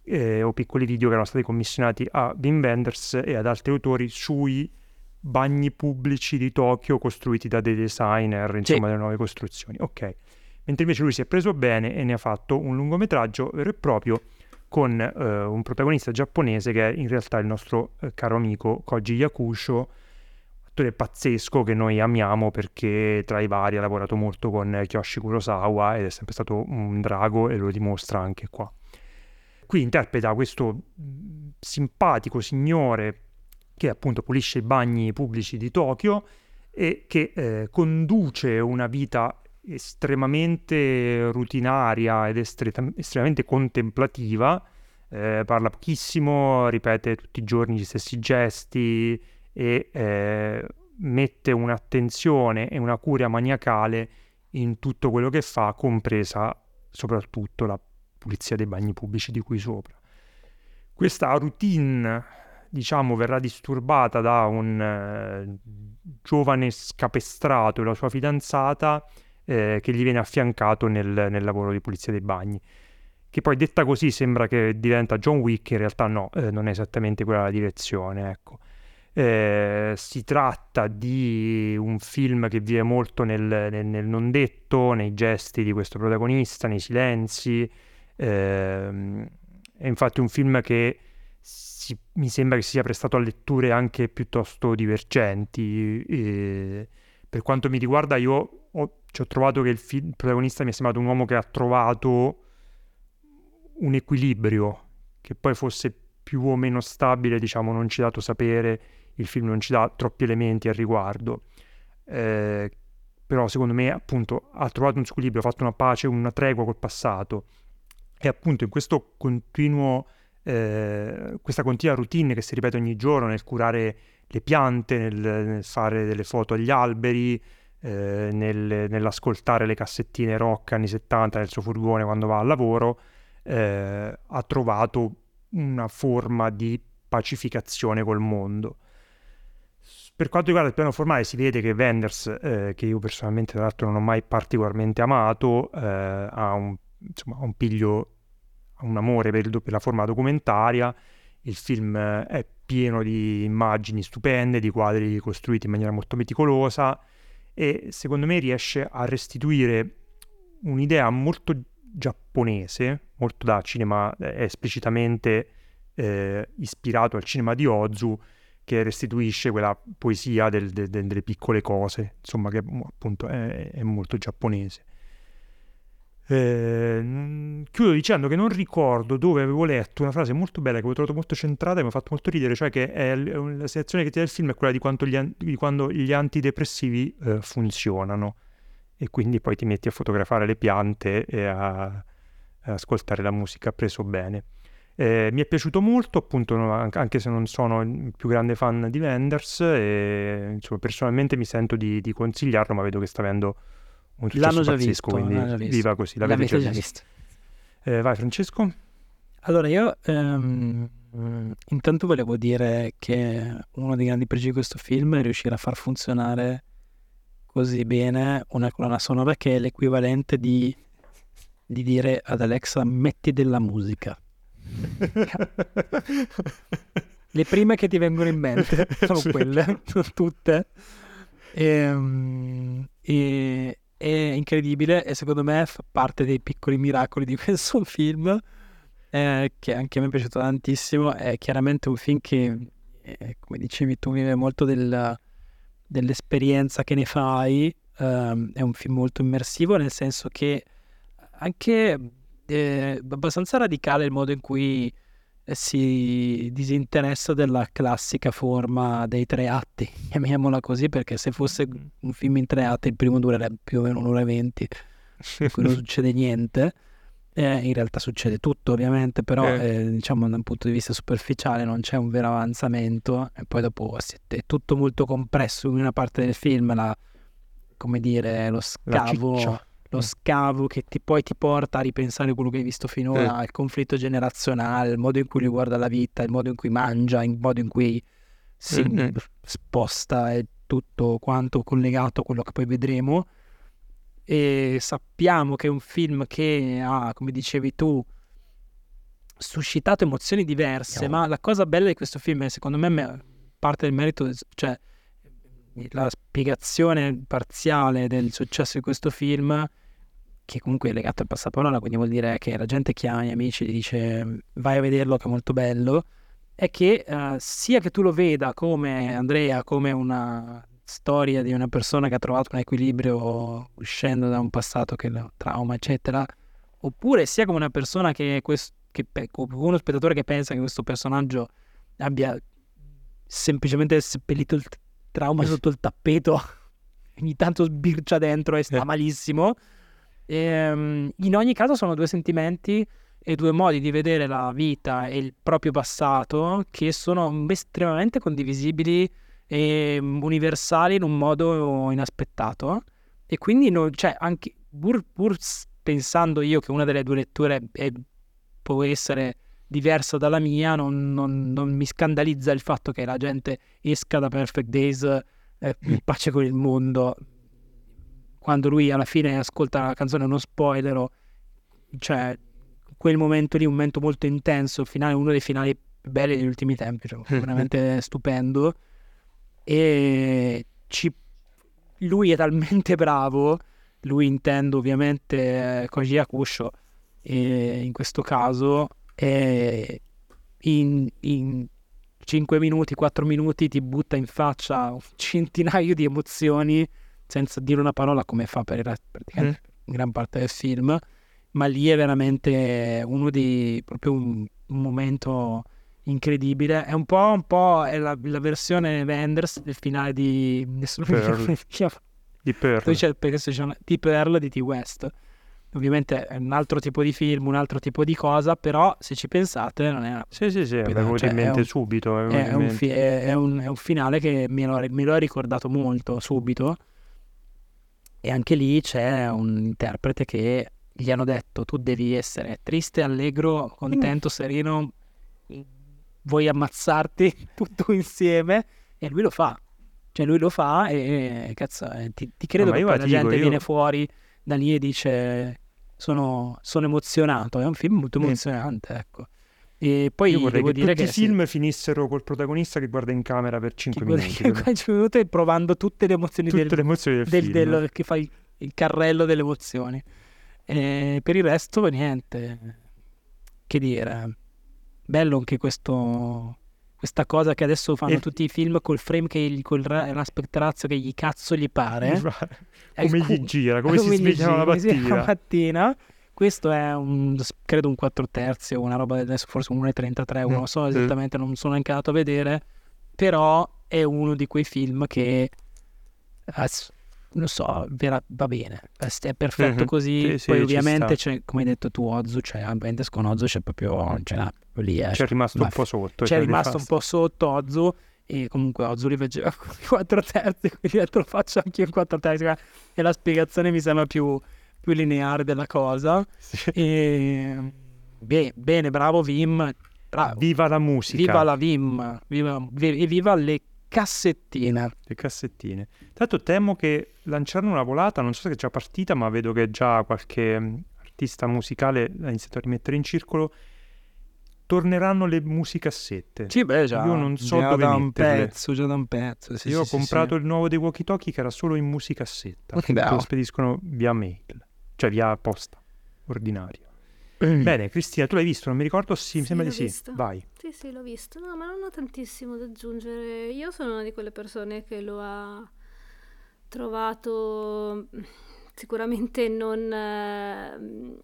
eh, o piccoli video che erano stati commissionati a Wim Wenders e ad altri autori sui bagni pubblici di Tokyo costruiti da dei designer, insomma, delle nuove costruzioni. Ok. Mentre invece lui si è preso bene e ne ha fatto un lungometraggio vero e proprio con eh, un protagonista giapponese che è in realtà il nostro eh, caro amico Koji Yakusho, attore pazzesco che noi amiamo perché tra i vari ha lavorato molto con Kyoshi Kurosawa ed è sempre stato un drago e lo dimostra anche qua. Qui interpreta questo mh, simpatico signore che appunto pulisce i bagni pubblici di Tokyo e che eh, conduce una vita estremamente rutinaria ed estre- estremamente contemplativa, eh, parla pochissimo, ripete tutti i giorni gli stessi gesti e eh, mette un'attenzione e una cura maniacale in tutto quello che fa, compresa soprattutto la pulizia dei bagni pubblici di cui sopra. Questa routine, diciamo, verrà disturbata da un eh, giovane scapestrato e la sua fidanzata eh, che gli viene affiancato nel, nel lavoro di pulizia dei bagni. Che poi detta così sembra che diventa John Wick, in realtà no, eh, non è esattamente quella la direzione, ecco. Eh, si tratta di un film che vive molto nel, nel- nel non detto, nei gesti di questo protagonista, nei silenzi. Ehm, è infatti un film che si- mi sembra che sia prestato a letture anche piuttosto divergenti. e per quanto mi riguarda, io ho, ci ho trovato che il, film- il protagonista mi è sembrato un uomo che ha trovato un equilibrio, che poi fosse più o meno stabile, diciamo, non ci è dato sapere, il film non ci dà troppi elementi al riguardo. Eh, però secondo me appunto ha trovato un suo equilibrio, ha fatto una pace, una tregua col passato e appunto in questo continuo, eh, questa continua routine che si ripete ogni giorno nel curare le piante, nel, nel fare delle foto agli alberi, eh, nel- nell'ascoltare le cassettine rock anni 70 nel suo furgone quando va al lavoro, eh, ha trovato una forma di pacificazione col mondo. Per quanto riguarda il piano formale, si vede che Wenders, eh, che io personalmente tra l'altro non ho mai particolarmente amato, eh, ha un, insomma, ha un piglio, ha un amore per, il- per la forma documentaria. Il film eh, è pieno di immagini stupende, di quadri costruiti in maniera molto meticolosa e secondo me riesce a restituire un'idea molto giapponese, molto da cinema, è esplicitamente eh, ispirato al cinema di Ozu, che restituisce quella poesia del- de- de- delle piccole cose, insomma, che appunto è, è molto giapponese. Eh, chiudo dicendo che non ricordo dove avevo letto una frase molto bella che avevo trovato molto centrata e mi ha fatto molto ridere, cioè che è, la sensazione che ti dà il film è quella di, gli, di quando gli antidepressivi eh, funzionano e quindi poi ti metti a fotografare le piante e a, a ascoltare la musica preso bene. Eh, mi è piaciuto molto, appunto, anche se non sono il più grande fan di Wenders, e, insomma, personalmente mi sento di, di consigliarlo, ma vedo che sta avendo un successo L'hanno già pazzesco, visto, quindi l'hanno già visto. viva così, l'avete, L'avete già già visto. Eh, vai Francesco. Allora, io ehm, mm, intanto volevo dire che uno dei grandi pregi di questo film è riuscire a far funzionare così bene una colonna sonora che è l'equivalente di, di dire ad Alexa metti della musica. <laughs> Le prime che ti vengono in mente sono quelle, sono <laughs> tutte. Ehm, E, è incredibile e secondo me fa parte dei piccoli miracoli di <laughs> questo film, eh, che anche a me è piaciuto tantissimo. È chiaramente un film che, eh, come dicevi tu, vive molto del- dell'esperienza che ne fai. Ehm, è un film molto immersivo, nel senso che anche eh, abbastanza radicale il modo in cui si disinteressa della classica forma dei tre atti, <laughs> chiamiamola così, perché se fosse un film in tre atti il primo durerebbe più o meno un'ora e venti, in cui non <laughs> succede niente. Eh, in realtà succede tutto ovviamente, però Eh. eh, diciamo da un punto di vista superficiale non c'è un vero avanzamento e poi dopo è tutto molto compresso in una parte del film, la, come dire, lo La scavo ciccia. Lo scavo che ti, poi ti porta a ripensare quello che hai visto finora, il conflitto generazionale, il modo in cui lui guarda la vita, il modo in cui mangia, il modo in cui si Mhm. sposta, è tutto quanto collegato a quello che poi vedremo. E sappiamo che è un film che ha, come dicevi tu, suscitato emozioni diverse, Oh. ma la cosa bella di questo film è, secondo me, me- parte del merito, cioè la spiegazione parziale del successo di questo film, che comunque è legato al passaparola, quindi vuol dire che la gente chiama gli amici e gli dice vai a vederlo che è molto bello, è che eh, sia che tu lo veda come Andrea, come una storia di una persona che ha trovato un equilibrio uscendo da un passato che lo trauma, eccetera, oppure sia come una persona che, quest- che uno spettatore che pensa che questo personaggio abbia semplicemente seppellito il trauma sotto il tappeto, <laughs> ogni tanto sbircia dentro e sta Eh. malissimo. Ehm, in ogni caso sono due sentimenti e due modi di vedere la vita e il proprio passato che sono estremamente condivisibili e universali in un modo inaspettato. E quindi, non- cioè, anche pur, pur pensando io che una delle due letture è- può essere diversa dalla mia, non, non- non mi scandalizza il fatto che la gente esca da Perfect Days eh, in pace con il mondo. Quando lui alla fine ascolta la canzone, non spoilero, cioè quel momento lì, un momento molto intenso, finale, uno dei finali belli degli ultimi tempi, cioè, <laughs> veramente stupendo. E ci- lui è talmente bravo, lui intendo ovviamente eh, Koji Akusho, in questo caso e in, in 5 minuti, 4 minuti ti butta in faccia un centinaio di emozioni senza dire una parola come fa per praticamente in gran parte del film, ma lì è veramente uno di proprio un, un momento incredibile. È un po', un po' è la, la versione Wenders del finale di nessuno Pearl. Di Pearl. Di Pearl di T. West. Ovviamente è un altro tipo di film, un altro tipo di cosa, però se ci pensate non è una Sì, sì, sì, è Cioè, in mente un- subito. è in un, mente. fi- è- un- è un finale che me lo, me lo ha ricordato molto subito. E anche lì c'è un interprete che gli hanno detto: Tu devi essere triste, allegro, contento, sereno, vuoi ammazzarti <laughs> tutto insieme. E lui lo fa. Cioè, lui lo fa e cazzo, eh, ti, ti credo ma che la gente io- viene fuori da lì e dice: Sono, sono emozionato. È un film molto emozionante, ecco. E poi Io vorrei devo che dire tutti che i sì, film finissero col protagonista che guarda in camera per 5 che minuti. <laughs> guarda- per- 5 minuti provando tutte le emozioni Tutte del, le emozioni del, del- film. del- che fa il, il carrello delle emozioni. E per il resto, niente. Che dire, bello anche questo, questa cosa che adesso fanno E- tutti i film col frame che gli, col ra- l'aspect ratio che gli cazzo gli pare. come È il gli gira, come si gli svegliano la si sveglia la mattina. mattina Questo è un, credo un 4 terzi o una roba adesso forse un 1,33, Mm, non lo so esattamente, non sono neanche andato a vedere, però è uno di quei film che eh, non so, vera- va bene, è perfetto Mhm. così. Sì, sì, Poi sta. c'è, come hai detto tu, Ozu, c'è Bendis con Ozu c'è proprio, ce l'ha lì. eh. C'è rimasto Ma un po' sotto. c'è cioè, rimasto un po' sotto Ozu e comunque Ozu li veggeva con i 4 terzi, quindi <laughs> lo faccio anche io in 4 terzi e la spiegazione mi sembra più, più lineare della cosa. Sì. E... Beh, bene, bravo Vim. Bravo. Viva la musica. Viva la Vim. Viva, vi- e viva le cassettine. Le cassettine. L'altro temo che lanciarono una volata, non so se è già partita, ma vedo che già qualche mh, artista musicale ha iniziato a rimettere in circolo. Torneranno le musicassette. Sì, beh, già. Io non so già dove da un pezzo, già da un pezzo. sì, Io ho sì, sì, comprato sì. il nuovo dei walkie talkie che era solo in musicassetta. Te lo spediscono via mail, cioè via posta ordinaria. Bene, Cristina, tu l'hai visto? Non mi ricordo. Sì, mi Sì, sembra di sì. visto. Vai. Sì, sì, l'ho visto. No, ma non ho tantissimo da aggiungere. Io sono una di quelle persone che lo ha trovato mm, sicuramente non... eh,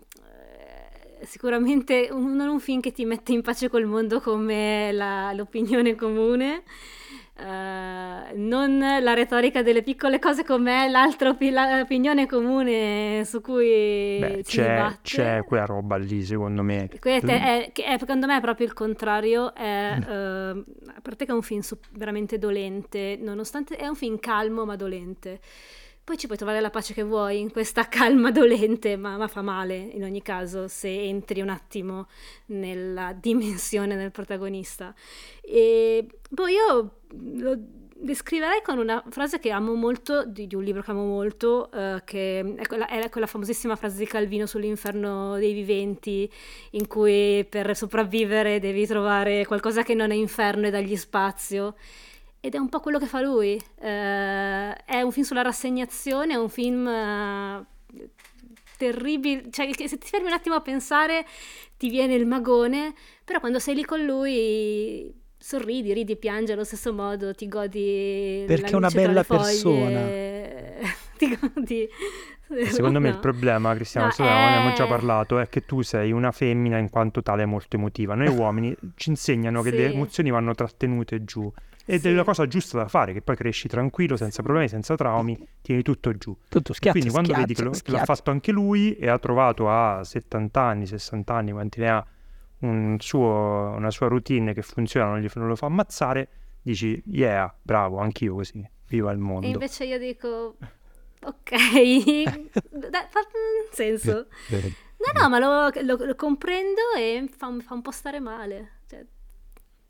Sicuramente un- non un film che ti mette in pace col mondo come la- l'opinione comune, eh, non la retorica delle piccole cose come l'altra opi- la- opinione comune su cui Beh, c'è, c'è quella roba lì, secondo me. Questo è, è- secondo me è proprio il contrario, è, eh, a parte che è un film su- veramente dolente, nonostante è un film calmo ma dolente. Poi ci puoi trovare la pace che vuoi in questa <laughs> calma dolente, ma, ma fa male in ogni caso se entri un attimo nella dimensione del protagonista. E poi io lo descriverei con una frase che amo molto, di, di un libro che amo molto, eh, che è quella, è quella famosissima frase di Calvino sull'inferno dei viventi, in cui per sopravvivere devi trovare qualcosa che non è inferno e dargli spazio. Ed è un po' quello che fa lui. Eh, è un film sulla rassegnazione, è un film eh, terribile. Cioè, che se ti fermi un attimo a pensare, ti viene il magone, però quando sei lì con lui sorridi, ridi, piangi allo stesso modo, ti godi Perché è una bella le foglie, <laughs> ti godi. Secondo me il No. problema, Cristiano, No, so- ne abbiamo è- già parlato, è che tu sei una femmina in quanto tale molto emotiva. Noi uomini ci insegnano che le Sì. emozioni vanno trattenute giù. Ed Sì. è la cosa giusta da fare, che poi cresci tranquillo, senza problemi, senza traumi, tieni tutto giù. Tutto schiaccia, Quindi quando schiaccia, vedi che, lo- che l'ha fatto anche lui e ha trovato a 70 anni, 60 anni, quanti ne ha, un suo- una sua routine che funziona, non, gli, non lo fa ammazzare, dici, yeah, bravo, anch'io così, viva il mondo. E invece io dico, ok, <laughs> dai, fa mm, senso. No, no, ma lo, lo- lo comprendo e fa, fa un po' stare male.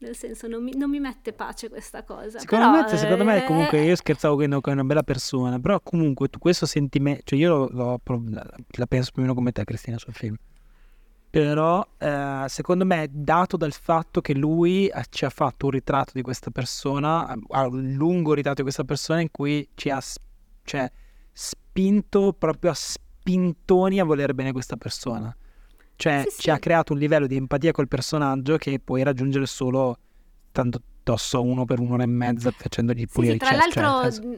Nel senso, non mi, non mi mette pace questa cosa. Secondo Però, me, secondo me eh, comunque io scherzavo che è una bella persona, però comunque tu questo sentimento, cioè io lo- lo- la, la penso più o meno come te Cristina sul film, però eh, secondo me è dato dal fatto che lui eh, ci ha fatto un ritratto di questa persona, un lungo ritratto di questa persona in cui ci ha cioè, spinto proprio a spintoni a volere bene questa persona. Cioè Sì, ci ha sì. creato un livello di empatia col personaggio che puoi raggiungere solo tanto tosso uno per un'ora e mezza facendogli Sì, pulire sì, il tra cesso, cioè, l'altro mh,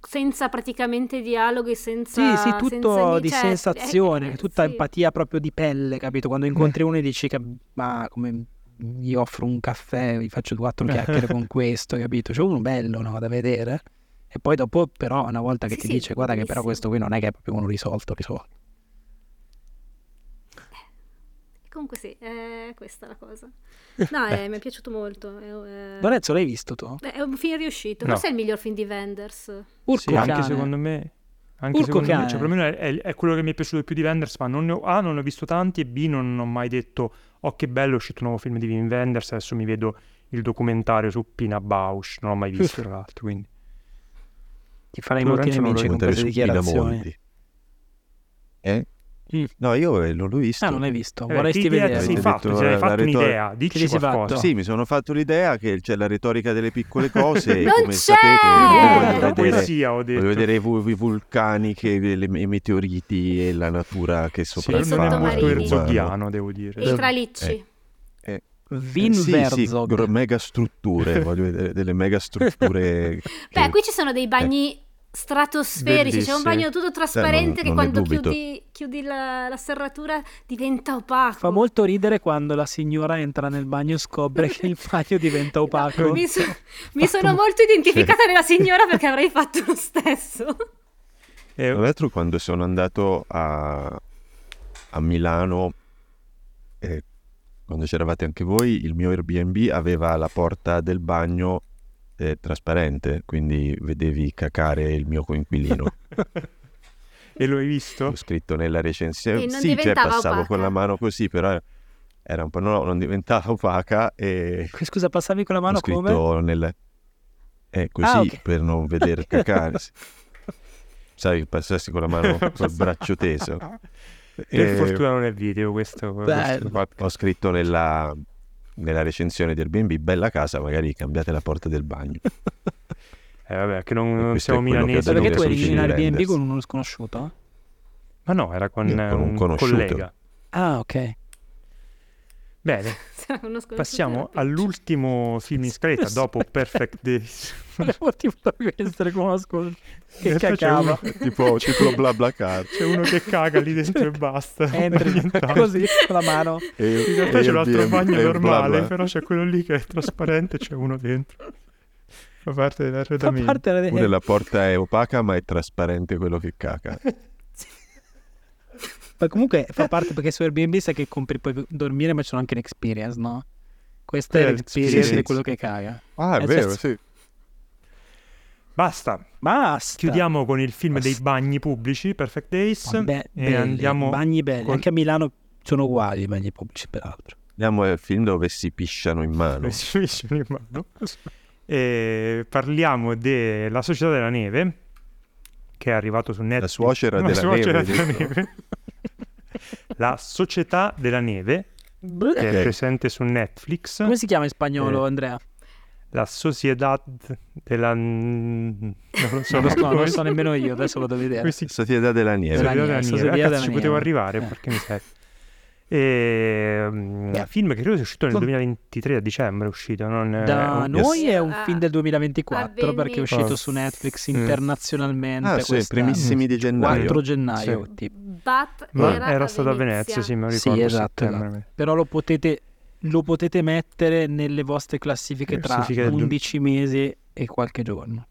senza praticamente dialoghi, senza... sì, sì, tutto senza di cioè, sensazione, eh, tutta sì. empatia proprio di pelle, capito? Quando incontri uno e dici che ma come gli offro un caffè, gli faccio quattro <laughs> chiacchiere con questo, capito? C'è uno bello, no, da vedere. E poi dopo però una volta che Sì, ti sì, dice guarda che però questo qui non è che è proprio uno risolto, risolto. Comunque sì, è questa la cosa. <laughs> No, eh, mi è piaciuto molto. È, è- Lorenzo l'hai visto tu? è un film riuscito. No. Forse è il miglior film di Wenders. Urco Sì, anche cane. secondo me. Anche Urco secondo me, cane. cioè, perlomeno è, è- è quello che mi è piaciuto di più di Wenders, ma non ne ho, A, non ne ho visto tanti e B, non ho mai detto, oh che bello, è uscito un nuovo film di Wim Wenders, adesso mi vedo il documentario su Pina Bausch, non l'ho mai visto <laughs> tra l'altro, quindi... Ti farai Lorenzo molti nemici con queste su dichiarazioni. Eh? Mm. No, io eh, non l'ho visto. Ah, non l'hai visto, Eh, vorresti vedere. Avete fatto? detto sei la- fatto la retor- un'idea? Dici qualcosa. fatto? Sì, mi sono fatto l'idea che c'è la retorica delle piccole cose Non come c'è! sapete Eh, voglio La vedere, poesia, ho detto. voglio vedere i, vu- i vulcani, che, le- i meteoriti e la natura che Sì, sopraffa. non è molto erzoghiano, devo dire. I tralicci. Eh, Vin sì, sì, Verzog. gro- mega strutture, voglio vedere delle mega strutture. <laughs> Beh, che- qui ci sono dei bagni stratosferici. C'è un bagno tutto trasparente non- che non ne quando chiudi, chiudi la, la serratura diventa opaco. Fa molto ridere quando la signora entra nel bagno e scopre che il bagno diventa opaco. Mi, so- mi sono molto identificata nella signora perché <laughs> avrei fatto lo stesso. Eh, Tra l'altro quando sono andato a, a Milano, eh, quando c'eravate anche voi, il mio Airbnb aveva la porta del bagno eh, trasparente, quindi vedevi cacare il mio coinquilino. e lo hai visto? Ho scritto nella recensione. Sì, cioè passavo opaca? con la mano così, però era un po' no, non diventava opaca e Scusa, passavi con la mano scritto come? nel... Eh, così Ah, ok. per non vedere cacare. <laughs> Sai, passassi con la mano col braccio teso. Per E- fortuna non è video questo. Questo- Ho scritto nella, nella recensione del B&B, bella casa, magari cambiate la porta del bagno. <laughs> Eh, vabbè, che non, non siamo milanesi. Perché tu eri in Airbnb Renders. con uno sconosciuto? Ma no, era con, Io con eh, un un conosciuto. collega. Ah, ok. Bene, <laughs> passiamo all'ultimo film in scaletta dopo Perfect Days. <laughs> Volevo tipo essere come <laughs> uno sconosciuto che C'è cacava. uno- tipo, tipo bla bla car. C'è uno che caga lì dentro e basta. <laughs> Nient'altro. così con la mano. E, In realtà c'è l'altro bagno e bla normale, bla. però c'è quello lì che è trasparente c'è uno dentro. Fa parte Fa dell'arredamento. parte della... Pure la porta è opaca, ma è trasparente quello che caca. Ma comunque fa parte perché su Airbnb sai che compri puoi dormire ma c'è anche l'experience, no? Questa Eh, è l'experience sì, di sì. quello che caga. Ah, è Eh, vero, sì. sì. Basta, Basta. chiudiamo con il film dei Basta. bagni pubblici, Perfect Days. Vabbè, e belli, andiamo bagni belli. con- Anche a Milano sono uguali i bagni pubblici, peraltro. Andiamo al film dove si pisciano in mano. Dove si uniscono in mano. <laughs> E parliamo della Società della Neve, che è arrivato su Netflix. suocera <laughs> La della suocera neve, della neve. <laughs> La Società della Neve, che è presente su Netflix. Come si chiama in spagnolo, Eh, Andrea? La Sociedad della... Non lo so, Non lo so, non lo so nemmeno io, adesso lo devo vedere. come si Società della nieve. Della nieve, della Neve. Ah, della cazzo, ci potevo Nieve. arrivare, Eh. porca miseria. E, mm, Eh. film che credo sia uscito nel Con- 2023 a dicembre è uscito non è- Da è- noi è un Ah, film del va 2024 perché è uscito benissimo. su Netflix internazionalmente Ah, sì, primissimi di gennaio. 4 gennaio, Sì. tipo. Bat Ma era, era, a stato a Venezia, sì, me lo Sì, ricordo. a esatto, settembre. Però lo potete, lo potete mettere nelle vostre classifiche tra Classifiche du- 11 mesi e qualche giorno.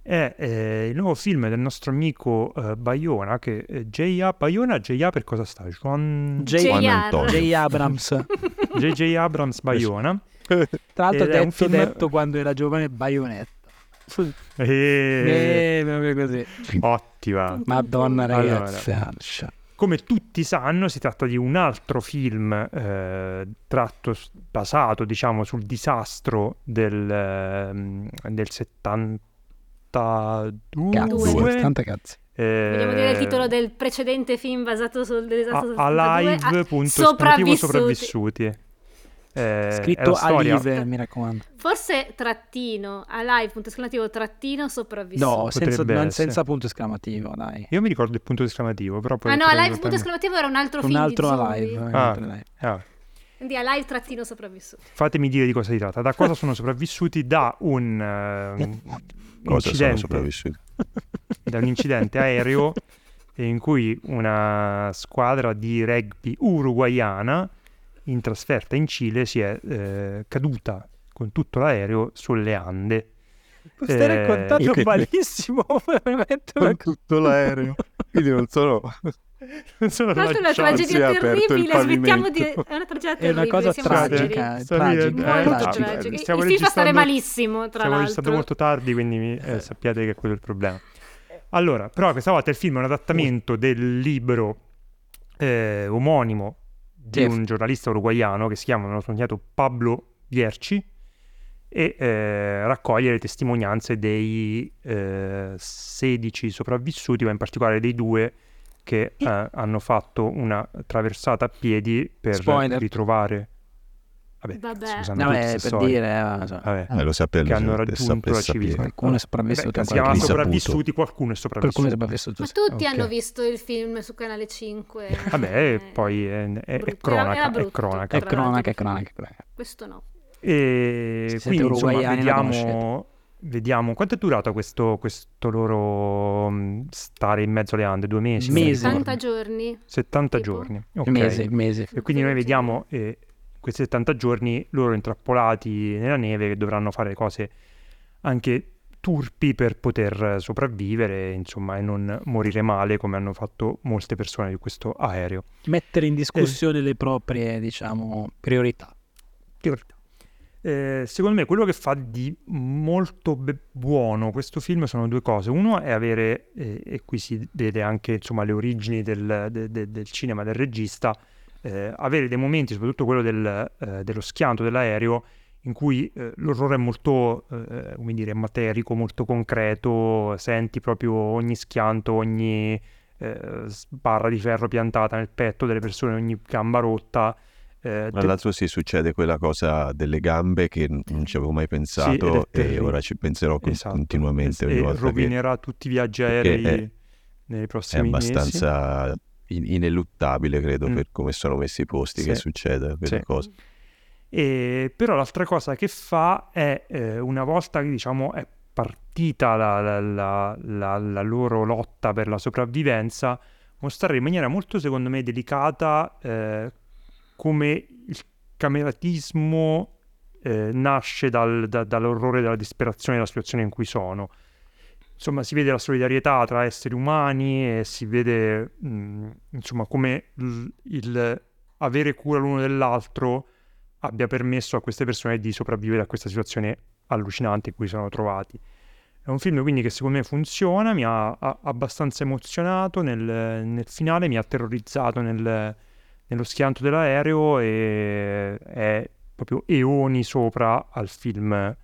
È eh, il nuovo film del nostro amico eh, Bayona, che è J.A. Bayona, J.A. per cosa sta? Juan... J. Juan. Antonio. J. Abrams. J.J. Abrams Bayona. <laughs> Tra l'altro Ed è un detto, film- detto quando era giovane Bayonetta. E... Eh, proprio così. Ottima. Madonna Allora. Come tutti sanno, si tratta di un altro film eh, tratto, basato, diciamo, sul disastro del, ehm, del 72. Cazzo, Due. 70 cazzi. Eh, Vogliamo dire il titolo del precedente film basato sul disastro a- del 72? Alive, punto esclamativo, sopravvissuti. sopravvissuti. Eh, Scritto Alive, mi raccomando. Forse trattino, alive, punto esclamativo, trattino, sopravvissuti. No, senza, non- senza punto esclamativo, dai. Io mi ricordo il punto esclamativo, però poi... Ah no, alive, punto esclamativo era un altro Un film altro. Alive. un Ah. altro Alive. Ah, Quindi alive, trattino, sopravvissuti. fatemi dire di cosa si tratta. Da cosa sono sopravvissuti? Da un Cosa sono incidente, sopravvissuti? da un incidente aereo in cui una squadra di rugby uruguayana in trasferta in Cile si è eh, caduta con tutto l'aereo sulle Ande. Lo stai Eh, raccontando che- malissimo, <laughs> veramente. Con tutto l'aereo. Quindi non sono... Non sono Tra l'altro è una è tragedia terribile, smettiamo di... È una tragedia È una terribile, cosa siamo tragica, tragica, tragica, ridendo, Molto eh, tragica. Il stiamo film fa stare malissimo, tra Stiamo l'altro. molto tardi, quindi eh, sappiate che quello è il problema. Allora, però questa volta il film è un adattamento del libro eh, omonimo di un giornalista uruguaiano che si chiama, me lo sono segnato, Pablo Vierci e eh, raccoglie le testimonianze dei eh, 16 sopravvissuti, ma in particolare dei due che eh, hanno fatto una traversata a piedi per Spoiler. ritrovare... Vabbè, Vabbè. si usano No, tutte è per dire, eh, so. Vabbè Eh, lo sapeva, che hanno raggiunto la civiltà. Qualcuno è sopravvissuto, Beh, si qualcuno chiama sopravvissuti, qualcuno è sopravvissuto. Qualcuno è sopravvissuto. Ma tutti Ok. hanno visto il film su Canale 5. Vabbè, Eh, poi è, è- è cronaca, è brutto, cronaca. È cronaca, è cronaca, è cronaca. Questo no. E Se quindi insomma vediamo vediamo quanto è durato questo, questo loro mh, stare in mezzo alle Ande? Due mesi? Mesi. 70 giorni. 70 Tipo. giorni. Ok. Mesi, mesi. E quindi noi vediamo eh, questi 70 giorni loro intrappolati nella neve che dovranno fare cose anche turpi per poter sopravvivere, insomma, e non morire male come hanno fatto molte persone di questo aereo. Mettere in discussione le proprie, diciamo, priorità. Priorità. Eh, secondo me quello che fa di molto be- buono questo film sono due cose. Uno è avere, eh, e qui si vede anche insomma, le origini del, de- de- del cinema del regista, eh, avere dei momenti, soprattutto quello del, eh, dello schianto dell'aereo, in cui eh, l'orrore è molto, eh, come dire, materico, molto concreto, senti proprio ogni schianto, ogni eh, barra di ferro piantata nel petto delle persone, ogni gamba rotta. eh, Tra l'altro si succede quella cosa delle gambe che non ci avevo mai è pensato e terribile. ora ci penserò Esatto. continuamente e volta che rovinerà tutti i viaggi aerei è- nei è prossimi mesi. abbastanza in- ineluttabile, credo, Mm. per come sono messi i posti Sì. che succede quella Sì. cosa. E, però l'altra cosa che fa è, eh, una volta che diciamo è partita la, la- la- la- loro lotta per la sopravvivenza, mostrare in maniera molto, secondo me, delicata eh, come il cameratismo eh, nasce dal- da- dall'orrore, dalla disperazione della situazione in cui sono. Insomma, si vede la solidarietà tra esseri umani e si vede, mh, insomma, come il- il avere cura l'uno dell'altro abbia permesso a queste persone di sopravvivere a questa situazione allucinante in cui si sono trovati. È un film quindi che secondo me funziona, mi ha, ha abbastanza emozionato nel, nel finale, mi ha terrorizzato nel- nello schianto dell'aereo e è proprio eoni sopra al film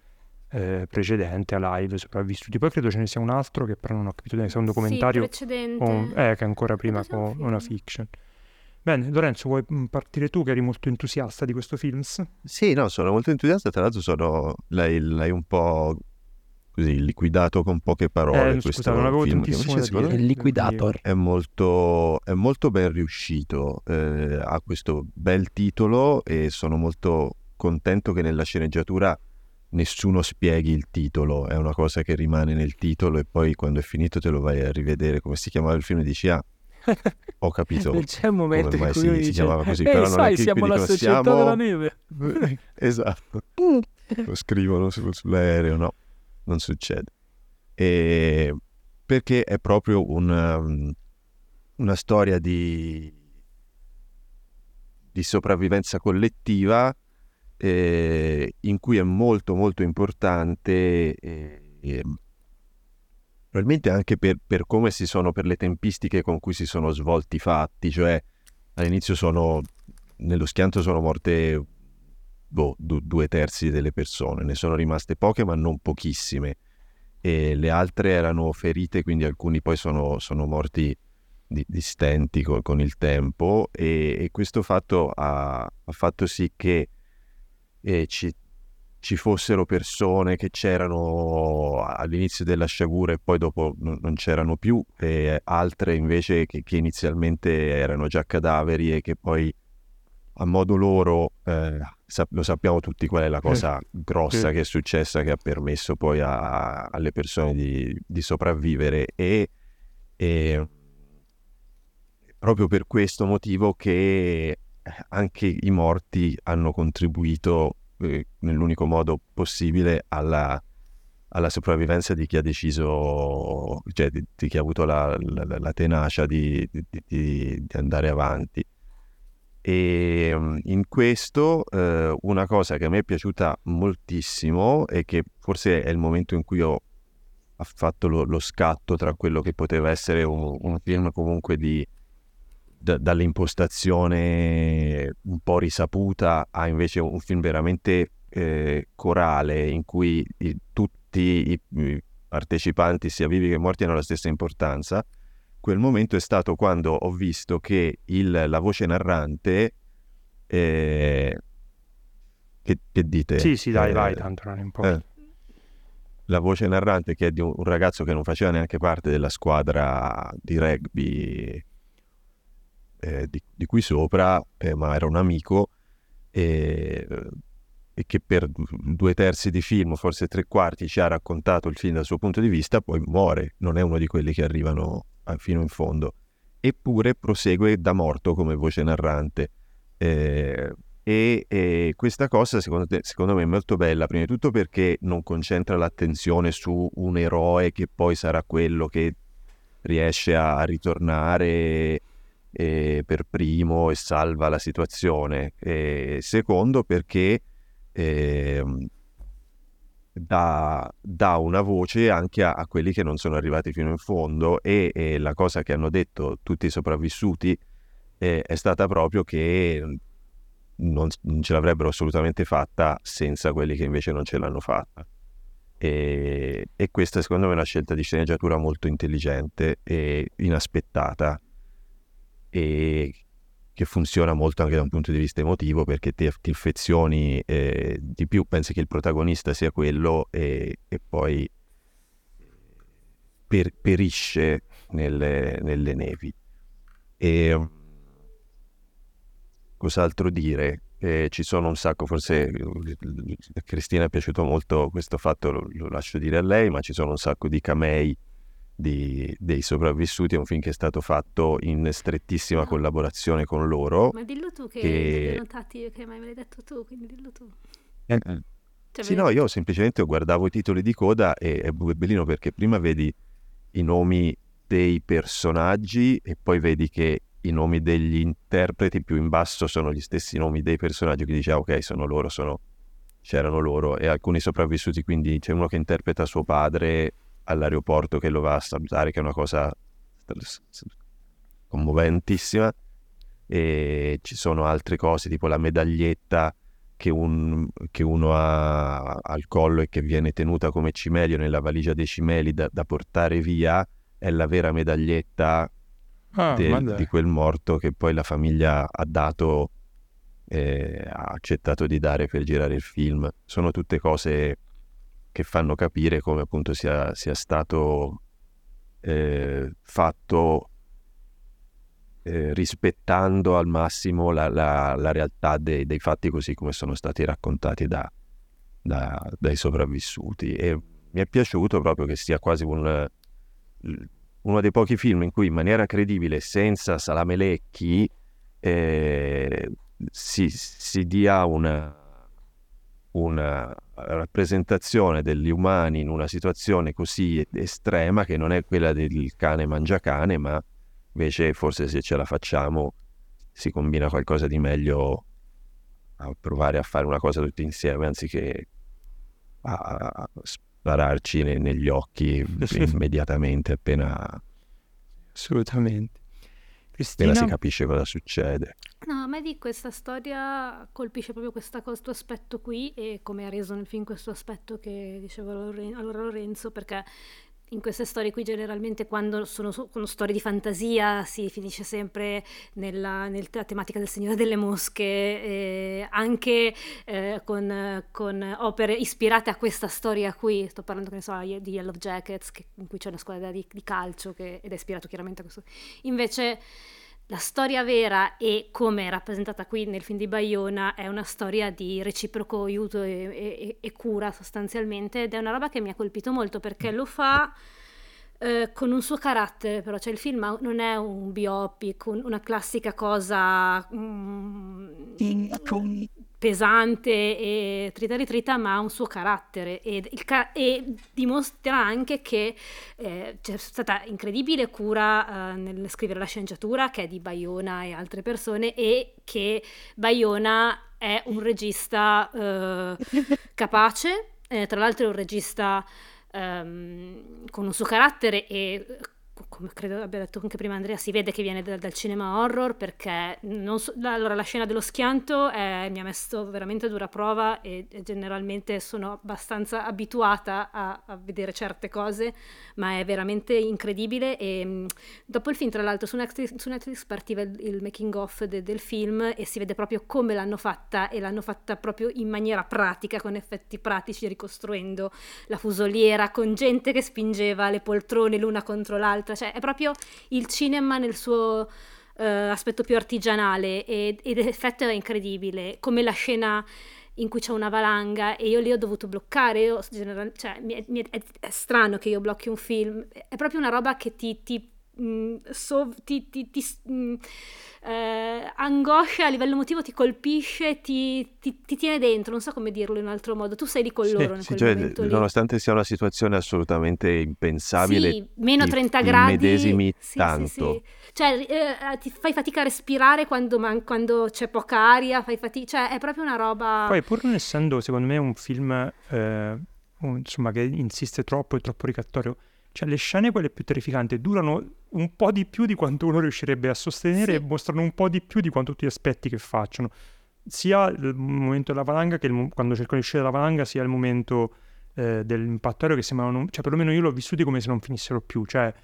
eh, precedente, a live, sopravvissuti. Poi credo ce ne sia un altro che però non ho capito se è un documentario Sì, precedente. o un- eh, che è ancora prima con una fiction. Bene, Lorenzo, vuoi mm, partire tu che eri molto entusiasta di questo film? Sì, no, sono molto entusiasta, tra l'altro sono, l'hai, l'hai un po' così liquidato con poche parole Eh, questo scusa, non avevo film, che invece da secondo dire. me Il liquidator. è molto, è molto ben riuscito, eh, ha questo bel titolo e sono molto contento che nella sceneggiatura nessuno spieghi il titolo, è una cosa che rimane nel titolo e poi quando è finito te lo vai a rivedere come si chiamava il film e dici ah, ho capito. Non <laughs> c'è un momento come in cui si- uno si dice, chiamava così, "Ehi, però non è sai, che siamo la società "Siamo-" della neve. <laughs> esatto. Lo scrivono su- sull'aereo, no, non succede. E perché è proprio una, una storia di, di sopravvivenza collettiva eh, in cui è molto molto importante eh, probabilmente anche per, per come si sono, per le tempistiche con cui si sono svolti i fatti, cioè all'inizio sono, nello schianto sono morte boh, du- due terzi delle persone, ne sono rimaste poche ma non pochissime e le altre erano ferite, quindi alcuni poi sono, sono morti di, di stenti co- con, il tempo e, e questo fatto ha, ha fatto sì che eh, ci, ci fossero persone che c'erano all'inizio della sciagura e poi dopo non, non c'erano più e altre invece che, che inizialmente erano già cadaveri e che poi a modo loro, eh, lo sappiamo tutti qual è la cosa grossa che è successa che ha permesso poi a- alle persone di, di sopravvivere e, e proprio per questo motivo che anche i morti hanno contribuito eh, nell'unico modo possibile alla, alla sopravvivenza di chi ha deciso, cioè di, di chi ha avuto la, la- la tenacia di, di- andare avanti. E mm, in questo eh, una cosa che a me è piaciuta moltissimo e che forse è il momento in cui ho fatto lo, lo scatto tra quello che poteva essere un, un film comunque di, da- dall'impostazione un po' risaputa a invece un film veramente eh, corale in cui i- tutti i, i partecipanti, sia vivi che morti, hanno la stessa importanza. Quel momento è stato quando ho visto che il- la voce narrante... eh, che, che dite? Sì, sì, dai, Eh, vai, tanto non importa. eh, la voce narrante che è di un, un ragazzo che non faceva neanche parte della squadra di rugby eh, di, di qui sopra, eh, ma era un amico, e, eh, e che per due terzi di film, forse tre quarti, ci ha raccontato il film dal suo punto di vista, poi muore, non è uno di quelli che arrivano fino in fondo. Eppure prosegue da morto come voce narrante. Eh, e, e, questa cosa secondo, te, secondo me è molto bella, prima di tutto perché non concentra l'attenzione su un eroe che poi sarà quello che riesce a ritornare eh, per primo e salva la situazione. E secondo perché eh, dà, dà, una voce anche a, a, quelli che non sono arrivati fino in fondo e, e la cosa che hanno detto tutti i sopravvissuti eh, è stata proprio che non, non, ce l'avrebbero assolutamente fatta senza quelli che invece non ce l'hanno fatta. E, e, questa secondo me è una scelta di sceneggiatura molto intelligente e inaspettata e che funziona molto anche da un punto di vista emotivo perché ti, ti affezioni eh, di più, pensi che il protagonista sia quello e, e poi per, perisce nelle, nelle nevi. E, cos'altro dire? Eh, ci sono un sacco, forse a Cristina è piaciuto molto questo fatto, lo, lo, lascio dire a lei, ma ci sono un sacco di camei di, dei sopravvissuti, è un film che è stato fatto in strettissima no. collaborazione con loro. Ma dillo tu che, che... hai notati che mai me l'hai detto tu, quindi dillo tu. Eh, cioè, sì, no, io semplicemente guardavo i titoli di coda e è bellino perché prima vedi i nomi dei personaggi e poi vedi che i nomi degli interpreti più in basso sono gli stessi nomi dei personaggi, che dice ah, ok, sono loro, sono... c'erano loro e alcuni sopravvissuti, quindi c'è uno che interpreta suo padre all'aeroporto che lo va a salutare, che è una cosa commoventissima. E ci sono altre cose, tipo la medaglietta che, un, che uno ha al collo e che viene tenuta come cimelio nella valigia dei cimeli da, da portare via, è la vera medaglietta ah, de, di quel morto che poi la famiglia ha dato, eh, ha accettato di dare per girare il film. Sono tutte cose che fanno capire come appunto sia, sia stato eh, fatto eh, rispettando al massimo la, la, la realtà dei, dei, fatti così come sono stati raccontati da, da, dai sopravvissuti. E mi è piaciuto proprio che sia quasi un, uno dei pochi film in cui in maniera credibile, senza salamelecchi, eh, si, si dia una una rappresentazione degli umani in una situazione così estrema che non è quella del cane mangiacane, ma invece forse se ce la facciamo si combina qualcosa di meglio a provare a fare una cosa tutti insieme anziché a spararci ne- negli occhi <laughs> immediatamente appena assolutamente Cristina... si capisce cosa succede. No, a me di questa storia colpisce proprio questa, questo aspetto qui e come ha reso nel film questo aspetto che diceva allora Lorenzo, perché in queste storie qui generalmente quando sono, sono storie di fantasia si finisce sempre nella, nella tematica del Signore delle Mosche, eh, anche eh, con, con, opere ispirate a questa storia qui, sto parlando che ne so di Yellow Jackets, che, in cui c'è una squadra di, di calcio che, ed è ispirato chiaramente a questo. Invece la storia vera e come è rappresentata qui nel film di Bayona è una storia di reciproco aiuto e, e, e cura sostanzialmente ed è una roba che mi ha colpito molto perché lo fa eh, con un suo carattere però, cioè il film non è un biopic, un, una classica cosa mm, pesante e trita ritrita, ma ha un suo carattere. E, ca- e dimostra anche che eh, c'è stata incredibile cura eh, nel scrivere la sceneggiatura, che è di Bayona e altre persone, e che Bayona è un regista eh, <laughs> capace, eh, tra l'altro è un regista ehm, con un suo carattere e come credo abbia detto anche prima Andrea, si vede che viene da, dal cinema horror perché so, allora, la scena dello schianto è, mi ha messo veramente a dura prova e, e generalmente sono abbastanza abituata a, a, vedere certe cose, ma è veramente incredibile e mh, dopo il film tra l'altro su Netflix, su Netflix partiva il, il making of de, del film e si vede proprio come l'hanno fatta e l'hanno fatta proprio in maniera pratica, con effetti pratici, ricostruendo la fusoliera, con gente che spingeva le poltrone l'una contro l'altra altra, cioè è proprio il cinema nel suo uh, aspetto più artigianale ed, ed l'effetto è incredibile, come la scena in cui c'è una valanga e io lì ho dovuto bloccare, io, general, cioè, mi mi è, è, strano che io blocchi un film, è proprio una roba che ti, ti, mh, mm, so, ti, ti, ti mh, mm, eh, angoscia a livello emotivo, ti colpisce, ti, ti, ti, tiene dentro, non so come dirlo in un altro modo, tu sei lì con loro sì, sì, cioè, Nonostante sia una situazione assolutamente impensabile, sì, meno 30 gradi, medesimi sì, tanto. Sì, sì. Cioè, eh, ti fai fatica a respirare quando, man- quando c'è poca aria, fai fatica, cioè è proprio una roba... Poi pur non essendo, secondo me, un film eh, insomma, che insiste troppo e troppo ricattorio, cioè le scene quelle più terrificanti durano un po' di più di quanto uno riuscirebbe a sostenere sì. e mostrano un po' di più di quanto tutti gli aspetti che facciano. Sia il momento della valanga che il, quando cercano di uscire dalla valanga, sia il momento eh, dell'impatto aereo che sembrano, cioè perlomeno io l'ho vissuti come se non finissero più, cioè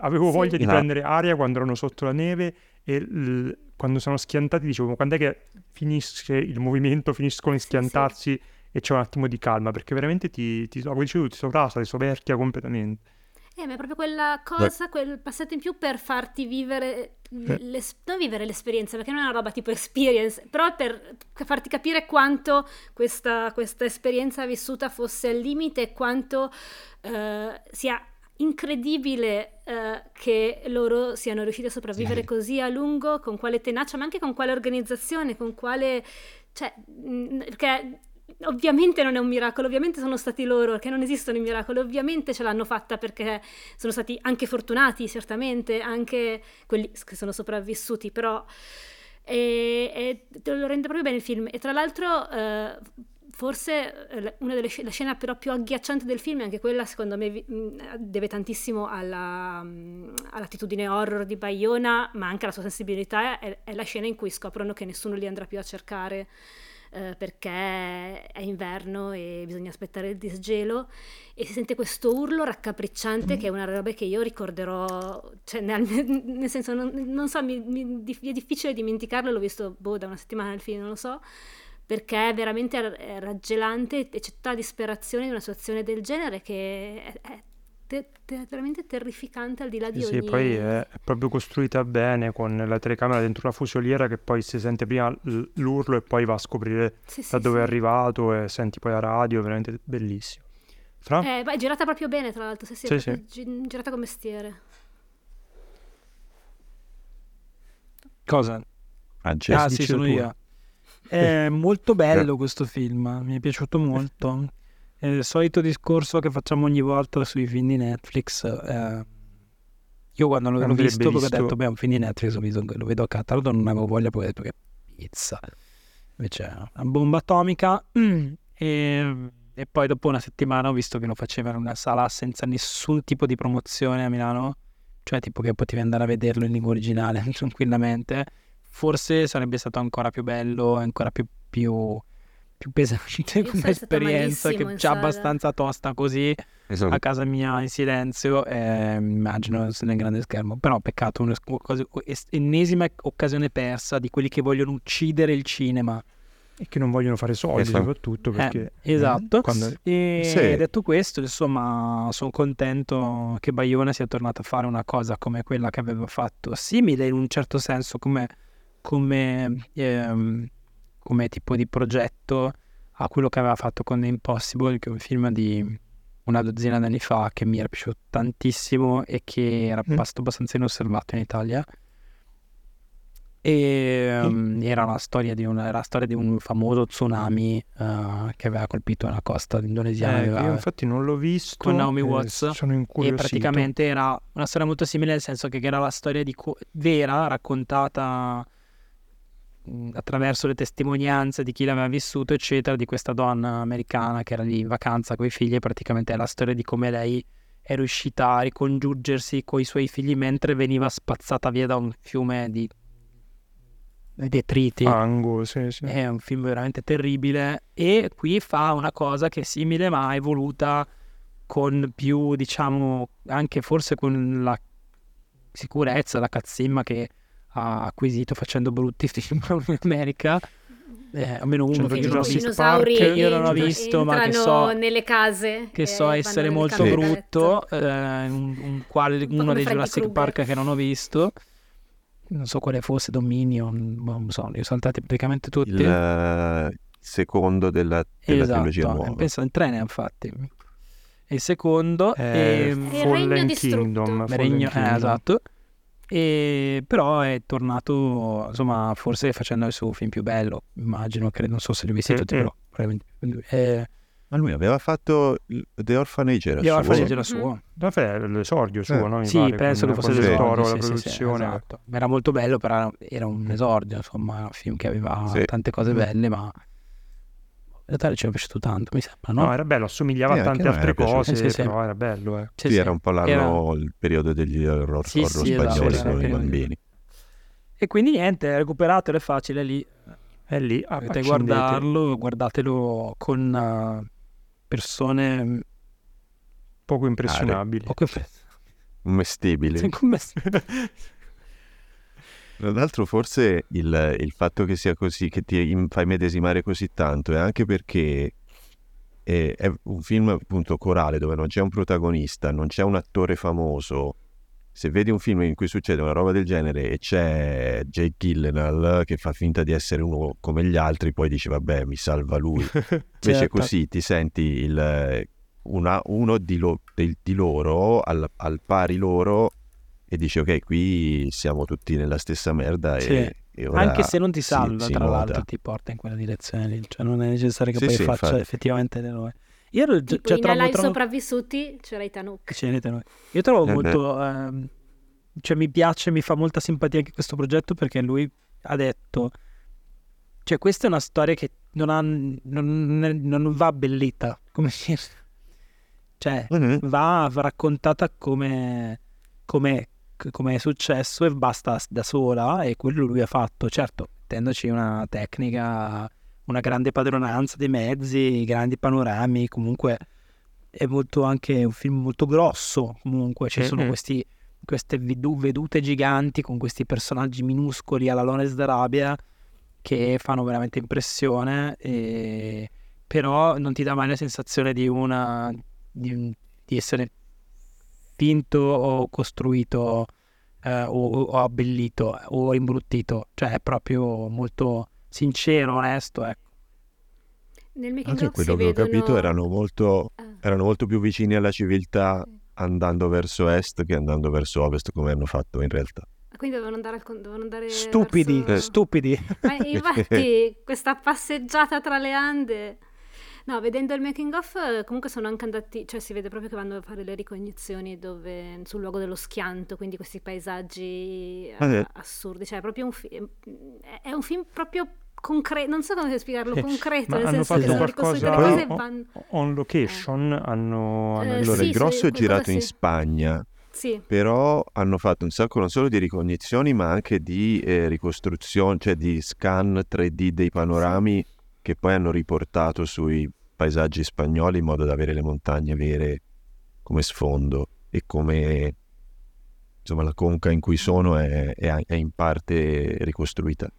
avevo sì. voglia di no. prendere aria quando erano sotto la neve e l- quando sono schiantati dicevo quando è che finisce il movimento, finiscono di schiantarsi sì, e c'è un attimo di calma perché veramente ti, ti, come dicevo, ti sovrasta, ti soverchia completamente. Eh, ma è proprio quella cosa, Beh. quel passato in più per farti vivere, eh. non vivere l'esperienza, perché non è una roba tipo experience, però per farti capire quanto questa, questa esperienza vissuta fosse al limite e quanto eh, sia incredibile eh, che loro siano riusciti a sopravvivere sì. così a lungo, con quale tenacia, ma anche con quale organizzazione, con quale... Cioè, mh, perché ovviamente non è un miracolo, ovviamente sono stati loro, che non esistono i miracoli, ovviamente ce l'hanno fatta perché sono stati anche fortunati, certamente, anche quelli che sono sopravvissuti, però e, e lo rende proprio bene il film. E tra l'altro, eh, forse eh, una delle sc- la scena però più agghiacciante del film, anche quella secondo me vi- deve tantissimo alla, all'attitudine horror di Bayona, ma anche alla sua sensibilità, è, è la scena in cui scoprono che nessuno li andrà più a cercare eh, perché è inverno e bisogna aspettare il disgelo e si sente questo urlo raccapricciante che è una roba che io ricorderò, cioè nel, <laughs> nel senso non, non so, mi, mi, è difficile dimenticarlo, l'ho visto boh, da una settimana nel film, non lo so, perché è veramente raggelante e c'è tutta la disperazione di una situazione del genere che è, è te- te- veramente terrificante al di là di sì, ogni... Sì, poi è, è, proprio costruita bene con la telecamera dentro la fusoliera che poi si sente prima l'urlo e poi va a scoprire sì, da sì, dove sì. è arrivato e senti poi la radio, veramente bellissimo. Fra? Eh, è girata proprio bene, tra l'altro, sì, sì, sì, gi- girata come mestiere. Cosa? Ah, ah sì, sono io. È molto bello questo film, mi è piaciuto molto. È il solito discorso che facciamo ogni volta sui film di Netflix. Eh, io quando l'ho visto, visto, ho detto, beh, un film di Netflix, lo vedo, lo vedo a catalogo, non avevo voglia, poi ho detto che pizza. Invece una bomba atomica. E, e, poi dopo una settimana ho visto che lo faceva in una sala senza nessun tipo di promozione a Milano. Cioè tipo che potevi andare a vederlo in lingua originale <laughs> tranquillamente. Forse sarebbe stato ancora più bello, ancora più, più più pesante come esperienza che già abbastanza tosta così esatto. a casa mia in silenzio eh, immagino nel grande schermo però peccato un'ennesima occasione persa di quelli che vogliono uccidere il cinema e che non vogliono fare soldi esatto. soprattutto perché eh, esatto eh, quando... e sì. detto questo insomma sono contento che Bayona sia tornato a fare una cosa come quella che aveva fatto simile in un certo senso come come ehm, come tipo di progetto a quello che aveva fatto con The Impossible, che è un film di una dozzina di anni fa che mi era piaciuto tantissimo e che era mm. passato abbastanza inosservato in Italia. E um, era, la storia di un, era la storia di un famoso tsunami uh, che aveva colpito la costa indonesiana. Eh, aveva... Io infatti non l'ho visto. Con Naomi Watts. Sono incuriosito. E praticamente era una storia molto simile, nel senso che era la storia di co- vera, raccontata attraverso le testimonianze di chi l'aveva vissuto, eccetera, di questa donna americana che era lì in vacanza con i figli e praticamente è la storia di come lei è riuscita a ricongiungersi con i suoi figli mentre veniva spazzata via da un fiume di detriti. Fango, sì, sì. È un film veramente terribile e qui fa una cosa che è simile ma evoluta con più, diciamo, anche forse con la sicurezza, la cazzimma che ha acquisito facendo brutti <laughs> film in America. Eh, almeno uno che io visto Park, io non ho visto ma che so nelle case che so essere molto brutto eh, un, un, quale, un uno dei Jurassic Kruger. Park che non ho visto non so quale fosse Dominion boh, non so li ho saltati praticamente tutti il, secondo della, della trilogia esatto, nuova. penso in tre ne hanno fatti. E il secondo Eh, e... Il Fallen. Kingdom. Fallen Regno- eh, Kingdom. esatto. E però è tornato, insomma, forse facendo il suo film più bello, immagino, credo, non so se li ho visti Eh, tutti, però probabilmente. Eh, Ma lui aveva fatto il- The Orphanage, era Io suo? Orphanage era Mm. suo. Vabbè, l'esordio suo, Eh, no? Mi Sì, pare, penso che fosse l'esordio. Toro, sì, la sì, sì, produzione. esatto. Era molto bello, però era un esordio, insomma, era un film che aveva Sì. tante cose belle, ma realtà ci è piaciuto tanto, mi sembra, no? No, era bello, assomigliava Eh, a tante altre cose, Sì, sì, sì. però era bello, eh. Sì, Sì, sì. era un po' l'anno, Era- il periodo degli horror, Sì, horror sì, esatto, spagnoli era con i bambini. E quindi niente, recuperato, è facile lì. È lì, a- Potete guardarlo, guardatelo con eh, persone mm, poco impressionabili. poco Commestibili. <laughs> come Tra l'altro forse il, il fatto che sia così, che ti fai medesimare così tanto è anche perché è, è un film appunto corale dove non c'è un protagonista, non c'è un attore famoso. Se vedi un film in cui succede una roba del genere e c'è Jake Gyllenhaal che fa finta di essere uno come gli altri, poi dici vabbè mi salva lui. <laughs> Invece Certo. così ti senti il, una- uno di, lo- del- di loro al, al pari loro e dici ok qui siamo tutti nella stessa merda e, Sì. e ora Anche se non ti si- salva, si tra nota. l'altro, ti porta in quella direzione lì. Cioè, non è necessario che Sì, poi sì, faccia infatti. effettivamente l'eroe. Io ero già, Tipo cioè, in trovo, trovo... sopravvissuti c'era i Tanuk. Io trovo Eh, molto. ehm, cioè, mi piace, mi fa molta simpatia anche questo progetto perché lui ha detto. Cioè, questa è una storia che non, ha, non, non va abbellita. Come <laughs> dire. Cioè, Mhm. va raccontata come, come, come è successo e basta da sola e quello lui ha fatto, certo, mettendoci una tecnica, una grande padronanza dei mezzi, grandi panorami, comunque è molto anche un film molto grosso, comunque. Ci sono Mhm. questi, queste vedu- vedute giganti con questi personaggi minuscoli alla Lawrence d'Arabia che fanno veramente impressione e però non ti dà mai la sensazione di una di, di essere finto o costruito eh, o, o abbellito o imbruttito cioè è proprio molto sincero onesto ecco. Nel making Anche quello si che ho vedono... capito erano molto, Ah. erano molto più vicini alla civiltà andando verso est che andando verso ovest come hanno fatto in realtà. Ah, Quindi dovevano andare, al con- dovevano andare stupidi verso- stupidi Ma infatti <laughs> questa passeggiata tra le Ande... No, vedendo il making of eh, comunque sono anche andati, cioè si vede proprio che vanno a fare le ricognizioni dove, sul luogo dello schianto, quindi questi paesaggi eh, Ah, assurdi, cioè è proprio un film, è un film proprio concreto, non so come spiegarlo, concreto, nel hanno senso che fatto sono ricostruite qualcosa cose vanno... on location, hanno... hanno Eh, Allora, sì, il grosso sì, è girato in sì. Spagna, Sì, però hanno fatto un sacco non solo di ricognizioni ma anche di eh, ricostruzione, cioè di scan 3D dei panorami che poi hanno riportato sui paesaggi spagnoli in modo da avere le montagne vere come sfondo e come insomma la conca in cui sono è, è- è in parte ricostruita.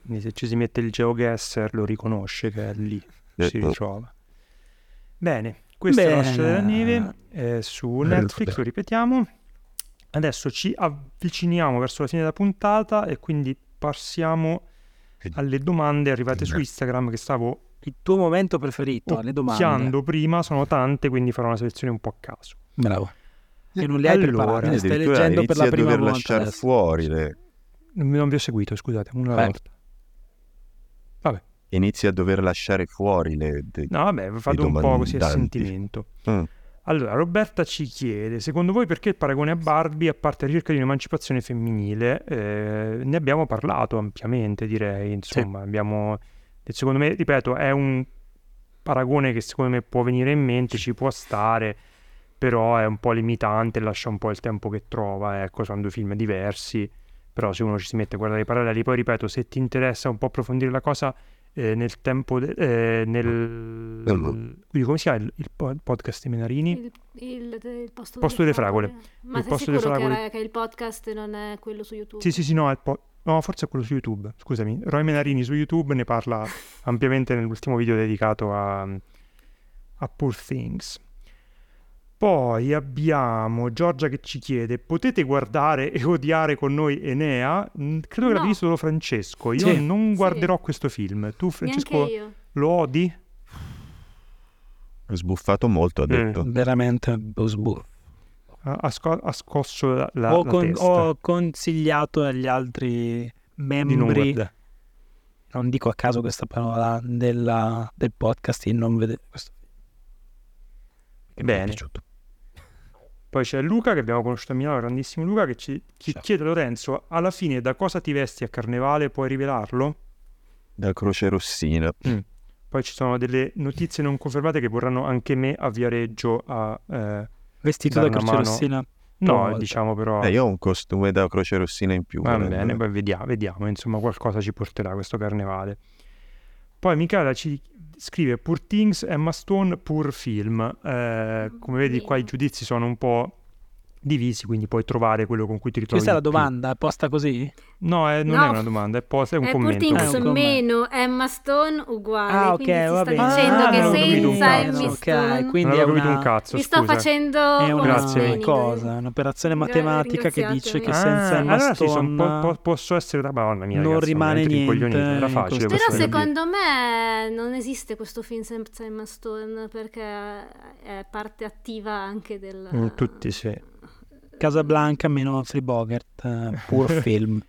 Quindi se ci si mette il geoguesser lo riconosce che è lì, Eh, si eh. ritrova. Bene, questa è Bene. Lascia della neve eh, su Netflix, lo ripetiamo. Adesso ci avviciniamo verso la fine della puntata e quindi passiamo alle domande arrivate su Instagram che stavo il tuo momento preferito le domande occhiando prima, sono tante, quindi farò una selezione un po' a caso. bravo e non le hai Allora, preparate le stai leggendo per la a prima dover volta lasciare adesso. fuori le, Non, non vi ho seguito, scusate, una Beh. volta. Vabbè, inizi a dover lasciare fuori le, de- no, vabbè, fate un po' così a sentimento. Mm. Allora, Roberta ci chiede, secondo voi perché il paragone a Barbie, a parte la ricerca di un'emancipazione femminile, eh, ne abbiamo parlato ampiamente, direi, insomma, abbiamo, e secondo me, ripeto, è un paragone che secondo me può venire in mente, ci può stare, però è un po' limitante, lascia un po' il tempo che trova, ecco, sono due film diversi, però se uno ci si mette a guardare i paralleli, poi ripeto, se ti interessa un po' approfondire la cosa, eh, nel tempo, de- eh, nel... quindi come si chiama il, il po- podcast di Menarini? il, il, il posto, Posto delle delle fragole. Ma Il sei posto delle sicuro che, fragole. era- che il podcast non è quello su YouTube? Sì, sì, sì, no, è il po- no, forse è quello su YouTube, scusami. Roy Menarini su YouTube ne parla <laughs> ampiamente nell'ultimo video dedicato a, a Poor Things. Poi abbiamo Giorgia che ci chiede: potete guardare e odiare con noi Enea? Mm, Credo che No. l'abbia visto solo Francesco. Io Sì. non Sì. guarderò questo film. Tu, Francesco, lo odi? Ho sbuffato molto, ha Mm. detto. Veramente sbuff. Ha, ha sco- ha scosso la, la- ho, la con- testa. ho consigliato agli altri non membri, guardare. non dico a caso questa parola, della- del podcast di non vedere questo Bene. Poi c'è Luca che abbiamo conosciuto a Milano, grandissimo Luca, che ci, ci chiede Lorenzo, alla fine da cosa ti vesti a carnevale? Puoi rivelarlo? Da Croce Rossina. Poi ci sono delle notizie non confermate che vorranno anche me a Viareggio a... eh, Vestito da Croce. Rossina. no, volta. diciamo però... Eh, io ho un costume da Croce Rossina in più. Va volendo. bene, poi vediamo, vediamo, insomma qualcosa ci porterà questo carnevale. Poi Michela ci scrive Poor Things, Emma Stone, Poor Film. Eh, come vedi qua i giudizi sono un po' divisi, quindi puoi trovare quello con cui ti ritrovi Questa è la di più. domanda, è posta così? No, eh, non No. è una domanda, è, post- è un È Poor commento. Things Eh, meno Emma Stone uguale. Ah, ok, quindi ti va sto bene. dicendo Ah, che non ho capito un senza cazzo. Emma Ok, Stone quindi non è avevo capito una- un cazzo, vi sto scusa. facendo È una Grazie. un cosa, un'operazione matematica che dice che Ah, senza Emma allora sì, son- Stone po- po- posso essere da Madonna mia, non ragazzi, rimane niente Era facile Però secondo me non esiste questo film senza Emma Stone perché è parte attiva anche del... Mm, tutti sì. Casablanca meno Free Bogart, eh, Poor <laughs> Film.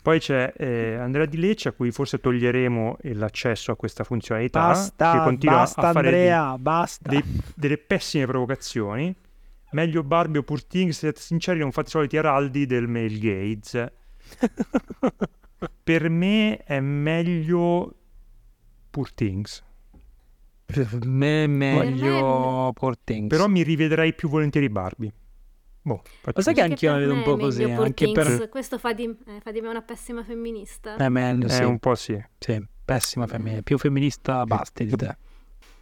Poi c'è eh, Andrea Di Lecce a cui forse toglieremo l'accesso a questa funzionalità che Basta, continua basta a fare Andrea, basta. dei- dei- delle pessime provocazioni. Meglio Barbie o Poor Things, siete sinceri, non fate i soliti araldi del male gaze. <laughs> Per me è meglio Poor Things, Per me è meglio Poor Things. però mi rivedrei più volentieri Barbie. Boh, Lo sai che anch'io la vedo un po' così, anche per-. Questo fa di, eh, fa di me una pessima femminista. è meglio, Eh, sì. un po' sì. Sì, pessima femminile, più femminista basti di te.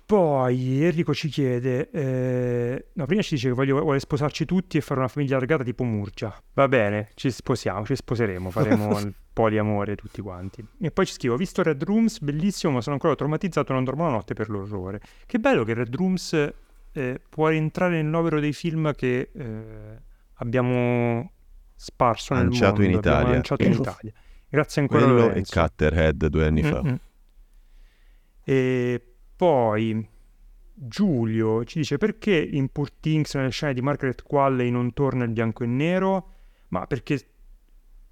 Poi Enrico ci chiede, eh, no, prima ci dice che voglio- vuole sposarci tutti e fare una famiglia allargata tipo Murgia. Va bene, ci sposiamo, ci sposeremo, faremo <laughs> il poliamore tutti quanti. E poi ci scrivo, ho visto Red Rooms, bellissimo, ma sono ancora traumatizzato, non dormo la notte per l'orrore. Che bello che Red Rooms eh, può rientrare nel novero dei film che eh, abbiamo sparso nel Lanciato in mondo, abbiamo Italia. lanciato in Italia. Grazie ancora Quello e Lorenzo. Cutterhead due anni fa. Mm-mm. E poi Giulio ci dice perché in Poor Things nelle scene di Margaret Qualley non torna il bianco e nero? Ma perché,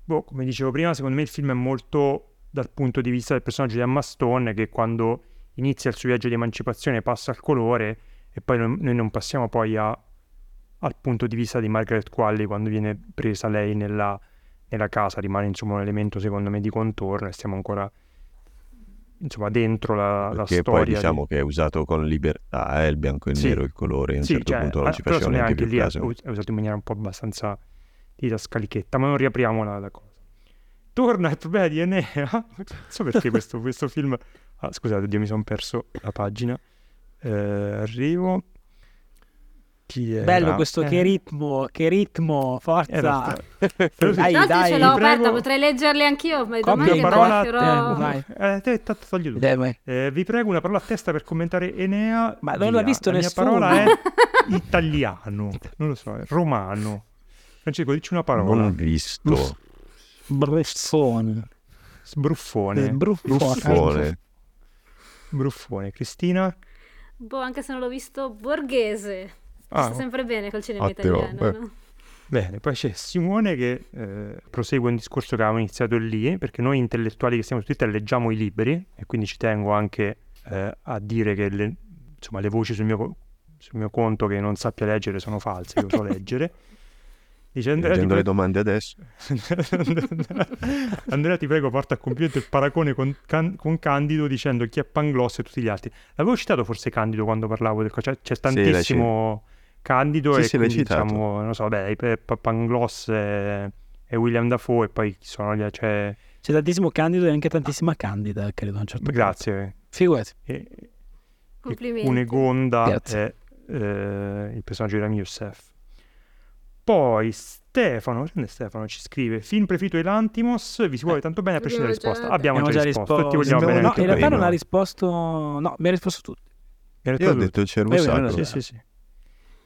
boh, come dicevo prima, secondo me il film è molto dal punto di vista del personaggio di Emma Stone che quando inizia il suo viaggio di emancipazione passa al colore e poi non- noi non passiamo poi a- al punto di vista di Margaret Qualley quando viene presa lei nella, nella casa, rimane insomma un elemento secondo me di contorno e stiamo ancora insomma dentro la, la storia poi di- diciamo che è usato con libertà, eh, il bianco e Sì. nero, il colore, a un Sì, certo cioè, punto non eh, ci me neanche più anche lì è, caso. è usato in maniera un po' abbastanza didascalichetta, ma non riapriamo la, la cosa. Torna il problema di Enea. <laughs> Non so perché questo, questo film... Ah, scusate, Dio, mi sono perso la pagina. Eh, arrivo. Chi era? Bello questo, Eh, che ritmo, che ritmo, forza. <laughs> Dai, Tanto dai, ce l'ho aperta, potrei leggerli anch'io, ma Copia domani parola- eh. Eh, te, te- togli tu. Dai, vai. Eh, vi prego una parola a testa per commentare Enea. Ma non l'ha visto La nessuno. mia parola è <laughs> italiano. Non lo so, è romano. Francesco, dici una parola. Non visto. Bruffone. Sbruffone. Bruffone. Bruffone. Cristina? Boh, anche se non l'ho visto, borghese. Ah, Sta sempre bene col cinema Ottimo, italiano, no? Bene, poi c'è Simone che eh, prosegue un discorso che avevamo iniziato lì, perché noi intellettuali che siamo su Twitter leggiamo i libri e quindi ci tengo anche eh, a dire che le, insomma, le voci sul mio, sul mio conto che non sappia leggere sono false, io so <laughs> leggere. Dice Andrea, le prego- domande adesso. <laughs> Andrea ti prego porta a compimento il paragone con, Can- con Candido dicendo chi è Pangloss e tutti gli altri. L'avevo citato forse Candido quando parlavo del... co- C'è, tantissimo Candido Sì, e sì, quindi diciamo, non so, beh, Pangloss e, e William Dafoe e poi chi sono gli... Cioè, C'è tantissimo candido e anche tantissima candida, credo a un certo punto. grazie. Figurati. E, Complimenti. Cunegonda Grazie. è eh, il personaggio di Rami Youssef. Poi Stefano, Stefano ci scrive film preferito di Lantimos, vi si vuole tanto bene a prescindere dalla abbiamo risposta. già- Abbiamo, già risposto, e ti vogliamo Abbiamo- bene No, in realtà non ha risposto... No, mi ha risposto tutto. Detto Io ho tu. detto il cervo allora Sì, sacro. sì, sì.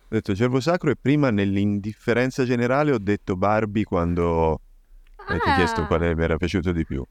detto Cervo Sacro e prima nell'indifferenza generale ho detto Barbie quando mi Ah. chiesto quale mi era piaciuto di più.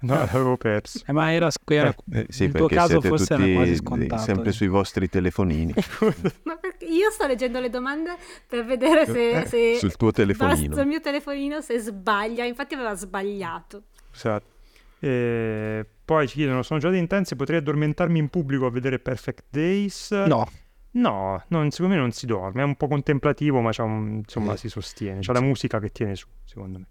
No, l'avevo perso. Eh, ma era, era Eh, sì, nel tuo caso siete forse tutti era quasi eh, scontato. sempre sui vostri telefonini. <laughs> Ma perché io sto leggendo le domande per vedere se, Eh, se sul tuo telefonino. sul mio telefonino se sbaglia. Infatti aveva sbagliato. Esatto. E poi ci chiedono, sono giornate intense, potrei addormentarmi in pubblico a vedere Perfect Days? No, No, non- secondo me non si dorme, è un po' contemplativo, ma c'ha un- insomma Eh. si sostiene, c'ha la musica che tiene su, secondo me.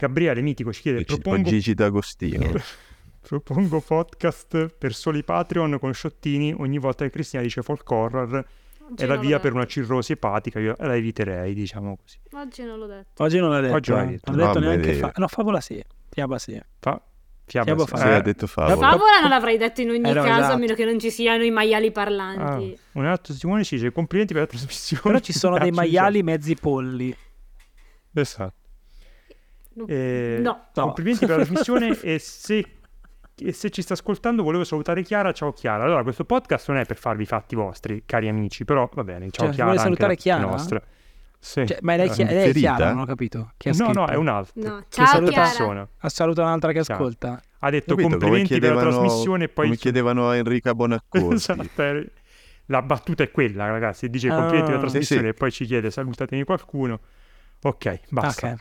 Gabriele Mitico ci chiede, ci- propongo, Gigi D'Agostino. <laughs> propongo podcast per soli Patreon con sciottini ogni volta che Cristina dice folk horror Oggi è la via per una cirrosi epatica, io la eviterei, diciamo così. Oggi non l'ho detto. oggi non l'ha detto. Oggi non l'hai eh. detto. Non detto neanche fa... No, favola sì. Fiaba sì. Fa... Fiaba, Fiaba sì. fa- Sì, Eh, ha detto favola. Favola non l'avrei detto in ogni Era caso, esatto. a meno che non ci siano i maiali ah, parlanti. un altro Simone ci dice complimenti per la trasmissione. Però ci sono dei maiali mezzi polli. gioco. No. Eh, No. Complimenti per la trasmissione <laughs> e se, e se ci sta ascoltando volevo salutare Chiara. Ciao Chiara. Allora, questo podcast non è per farvi i fatti vostri, cari amici, però va bene. Ciao Cioè, Chiara. vuole salutare Chiara? Nostra. Sì. Cioè, ma lei, chi- Eh, lei è? Chiara, non ho capito. Chi ha no, no, è un altro. No. Ciao saluta- Chiara. persona. Ha salutato un'altra che Ciao. ascolta. Ha detto Capito? Complimenti per la trasmissione e poi... Come chiedevano a Enrica Bonaccorsi. Esatto, La battuta è quella, ragazzi. Dice Ah. complimenti per la Sì, trasmissione sì. e poi ci chiede salutatemi qualcuno. Ok, basta.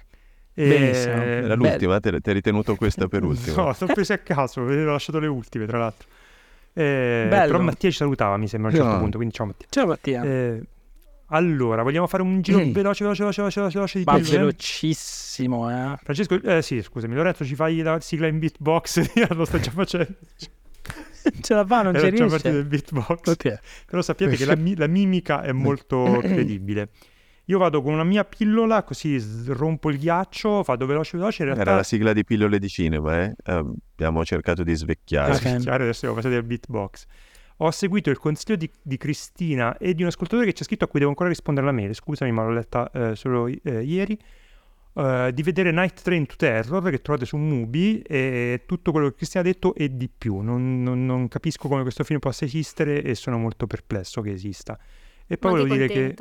Ok. E- Benissimo. Era l'ultima, te ti hai ritenuto questa per ultima. <laughs> No, sono presi a caso, avevo lasciato le ultime, tra l'altro. Eh, Bello. però Mattia ci salutava, mi sembra a un certo No. punto, quindi ciao Mattia. Ciao Mattia. Eh, allora, vogliamo fare un giro Mm. veloce, veloce, veloce, veloce, veloce, veloce di Ma pillole? velocissimo, eh. Francesco, eh sì, scusami, Lorenzo ci fai la sigla in beatbox, <laughs> lo sta già facendo. <laughs> Ce la fa, non ci Era già partito riesce. il beatbox. Ok. Però sappiate che la, la mimica è molto <coughs> credibile. Io vado con una mia pillola, così rompo il ghiaccio, vado veloce veloce, in realtà... Era la sigla di pillole di cinema, eh? Abbiamo cercato di svecchiare. Ok. Chiaro, adesso devo facendo il beatbox. Ho seguito il consiglio di, di Cristina e di un ascoltatore che c'è scritto a cui devo ancora rispondere la mail, scusami ma l'ho letta eh, solo eh, ieri, eh, di vedere Night Train to Terror che trovate su Mubi e tutto quello che Cristina ha detto e di più. Non, non- non capisco come questo film possa esistere e sono molto perplesso che esista. E poi Ma volevo dire che...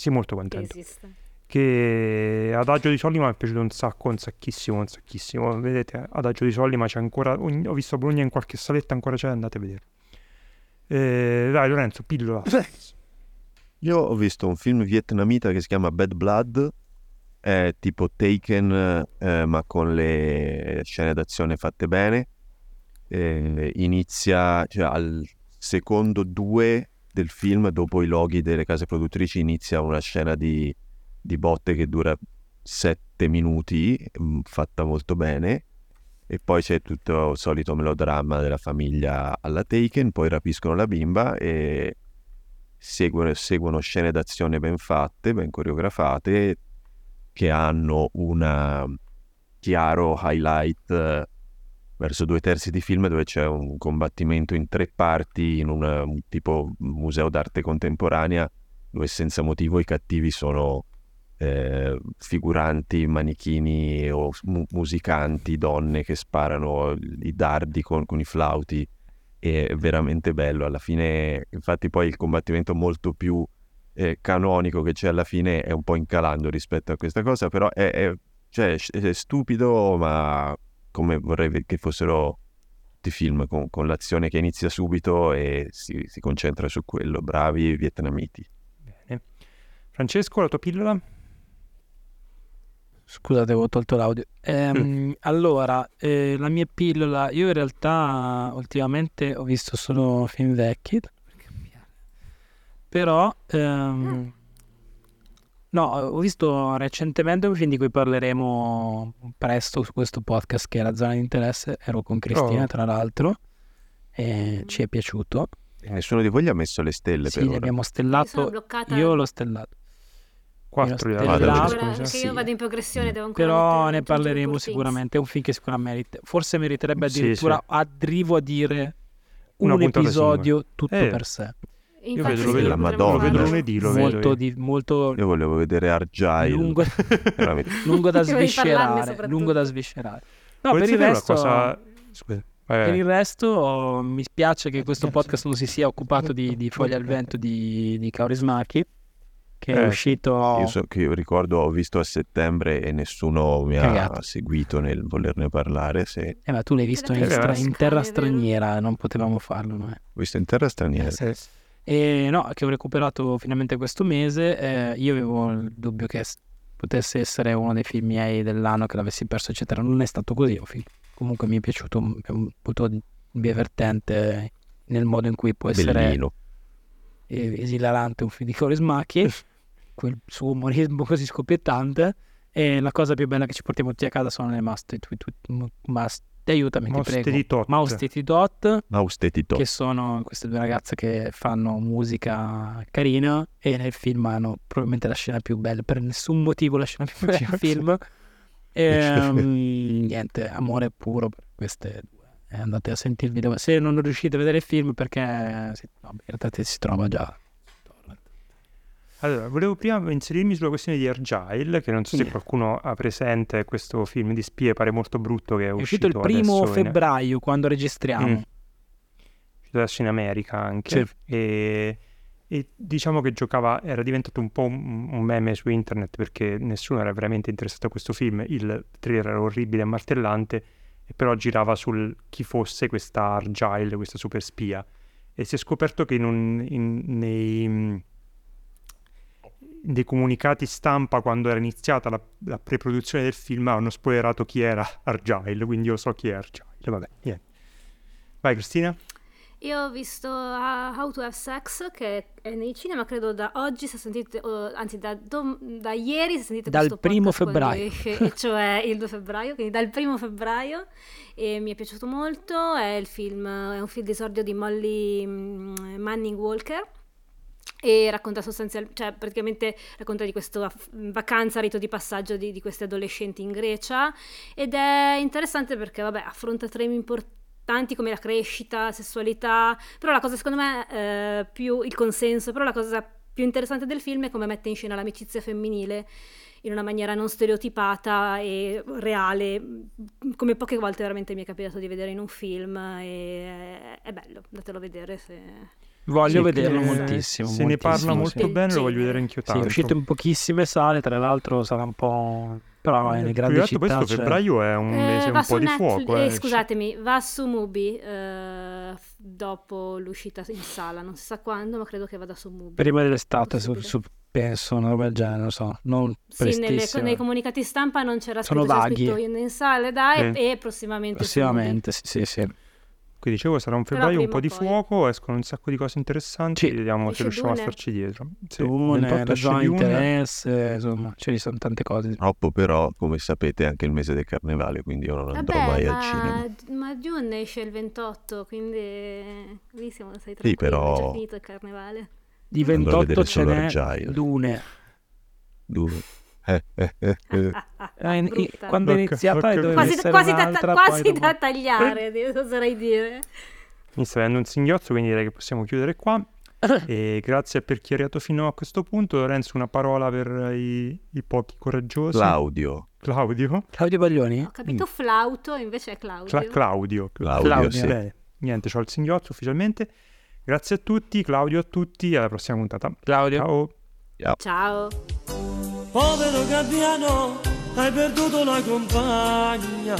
Sì, molto che contento. esiste. Che Adagio di Solima mi è piaciuto un sacco, un sacchissimo, un sacchissimo. Vedete, Adagio di Solima c'è ancora. ogni- Ho visto Bologna in qualche saletta, ancora c'è, andate a vedere. Eh, dai, Lorenzo, pillola. Io ho visto un film vietnamita che si chiama Bad Blood, è tipo Taken eh, ma con le scene d'azione fatte bene. Eh, inizia cioè, al secondo due del film, dopo i loghi delle case produttrici, inizia una scena di, di botte che dura sette minuti, mm, fatta molto bene. E poi c'è tutto il solito melodramma della famiglia alla Taken, poi rapiscono la bimba e seguono, seguono scene d'azione ben fatte, ben coreografate, che hanno un chiaro highlight verso due terzi di film dove c'è un combattimento in tre parti in una- un tipo museo d'arte contemporanea dove senza motivo i cattivi sono eh, figuranti, manichini o mu- musicanti, donne che sparano i dardi con, con i flauti è veramente bello. Alla fine, infatti, poi il combattimento molto più eh, canonico che c'è alla fine è un po' incalando rispetto a questa cosa, però è, è- cioè, è stupido, ma come vorrei che fossero tutti i film con, con l'azione che inizia subito e si, si concentra su quello. Bravi vietnamiti. Bene. Francesco, la tua pillola? Scusate, avevo tolto l'audio. Ehm, allora, eh, la mia pillola, io in realtà ultimamente ho visto solo film vecchi, però, ehm, no, ho visto recentemente un film di cui parleremo presto su questo podcast che è La zona di interesse, ero con Cristina Oh. tra l'altro, e ci è piaciuto. E nessuno di voi gli ha messo le stelle Sì, per ora. abbiamo Io stellato, bloccata. io l'ho stellato. Quattro Io di stellato. Vado, sì. io vado in progressione, devo ancora Però ne parleremo sicuramente. È un film che me merita- forse meriterebbe Sì, addirittura arrivo a dire Una un episodio tutto Eh, per sé. Io vedo, lo vedo, la Madonna. lo vedo lunedì, lo vedo. Molto, io. di- molto Io volevo vedere Argyle. lungo, <laughs> lungo da sviscerare. Lungo da sviscerare. No, Volete per il resto cosa... Scusa, Per il resto mi spiace che questo podcast non si sia occupato di, di Foglia al Vento di, di Kaurismäki che Eh, è uscito Io so che io ricordo ho visto a settembre e nessuno mi ha Cagato. seguito nel volerne parlare. Se... Eh, ma tu l'hai visto in, stra- in terra straniera, non potevamo farlo noi. Ho visto in terra straniera. Sì. E no, che ho recuperato finalmente questo mese. eh, io avevo il dubbio che potesse essere uno dei film miei dell'anno, che l'avessi perso, eccetera. Non è stato così. Comunque mi è piaciuto, è un molto divertente nel modo in cui può essere Bellino. esilarante un film di Kaurismäki, <laughs> quel suo umorismo così scoppiettante. E la cosa più bella che ci portiamo tutti a casa sono le must, tu- must aiutami, Mouse ti prego. di Tot. Mouse Titty Dot che sono queste due ragazze che fanno musica carina e nel film hanno probabilmente la scena più bella. Per nessun motivo la scena più bella del <laughs> film. E ehm, niente amore puro per queste due. E andate a sentirvi se non riuscite a vedere il film perché no, in realtà si trova già Allora, volevo prima inserirmi sulla questione di Argyle, che non so se qualcuno ha presente questo film di spie, pare molto brutto che è, è uscito il adesso primo in- febbraio quando registriamo Mm. uscito adesso in America anche. Sì. E, e diciamo che giocava, era diventato un po' un, un meme su internet perché nessuno era veramente interessato a questo film. Il trailer era orribile e martellante, e però girava sul chi fosse questa Argyle, questa super spia. E si è scoperto che in un- in- nei, nei comunicati stampa, quando era iniziata la, la pre-produzione del film, hanno spoilerato chi era Argyle, quindi io so chi è Argyle. Vabbè, niente. Vai Cristina. Io ho visto uh, How to Have Sex che è nei cinema, credo da oggi, se sentite, o, anzi da, dom- da ieri se sentite Dal questo primo febbraio. e cioè il 2 febbraio, quindi dal primo febbraio e mi è piaciuto molto, è il film, è un film d'esordio di Molly mm, Manning Walker e racconta sostanzialmente, cioè praticamente racconta di questa vacanza, rito di passaggio di, di questi adolescenti in Grecia. Ed è interessante perché vabbè affronta temi importanti come la crescita, sessualità, però la cosa secondo me eh, più il consenso, però la cosa più interessante del film è come mette in scena l'amicizia femminile in una maniera non stereotipata e reale, come poche volte veramente mi è capitato di vedere in un film e è bello, datelo a vedere se... voglio Sì, vederlo eh, moltissimo Se ne parla moltissimo, molto sì. bene, lo voglio vedere anch'io Sì, tanto. è uscito in pochissime sale, tra l'altro sarà un po'... però Eh, nelle grandi che altro poi città... sto cioè- febbraio è un Eh, mese va un po' di Netflix- fuoco. eh, eh. scusatemi, va su Mubi eh, dopo l'uscita in sala, non si sa quando, ma credo che vada su Mubi. Prima dell'estate, su, su- penso, una roba del genere, non so, non Sì, nelle- nei comunicati stampa non c'era Sono scritto, c'era vaghi. scritto in, in sale, dai, Sì. e prossimamente su Prossimamente, sì, sì, sì. Quindi dicevo, sarà un febbraio un po' di poi. fuoco, escono un sacco di cose interessanti, Sì. vediamo se riusciamo a Dune. starci dietro. Sì, Dune, 28 esce ragione, Dune. interesse, insomma, ce ne sono tante cose. Troppo però, come sapete, è anche il mese del carnevale, quindi io non andrò Vabbè, mai ma, al cinema. ma Dune esce il 28, quindi lì siamo, sei Sì, tranquillo, però- è già finito il carnevale. Di Andrò a 28 vedere ce n'è Argyle. Dune. Eh, Brutta. quando è iniziata ok. e doveva Quasi, quasi da, un'altra, quasi poi da dopo- tagliare, oserei dire. Mi sta venendo un singhiozzo, quindi direi che possiamo chiudere qua. <laughs> E grazie per chi è arrivato fino a questo punto. Lorenzo, una parola per i, i pochi coraggiosi. Claudio. Claudio. Claudio Baglioni? Ho capito flauto, invece è Claudio. Cla- Claudio. Claudio, Claudio. sì. Bene. Niente, c'ho il singhiozzo ufficialmente. Grazie a tutti, Claudio a tutti, alla prossima puntata. Claudio. Ciao. Ciao. Povero Gabbiano, hai perduto la compagna.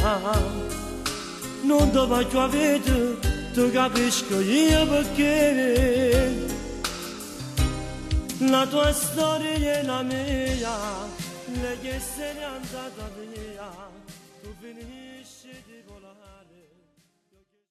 Non ti faccio avere, ti capisco io perché. La tua storia è la mia, lei che se n'è andata via, tu finisci.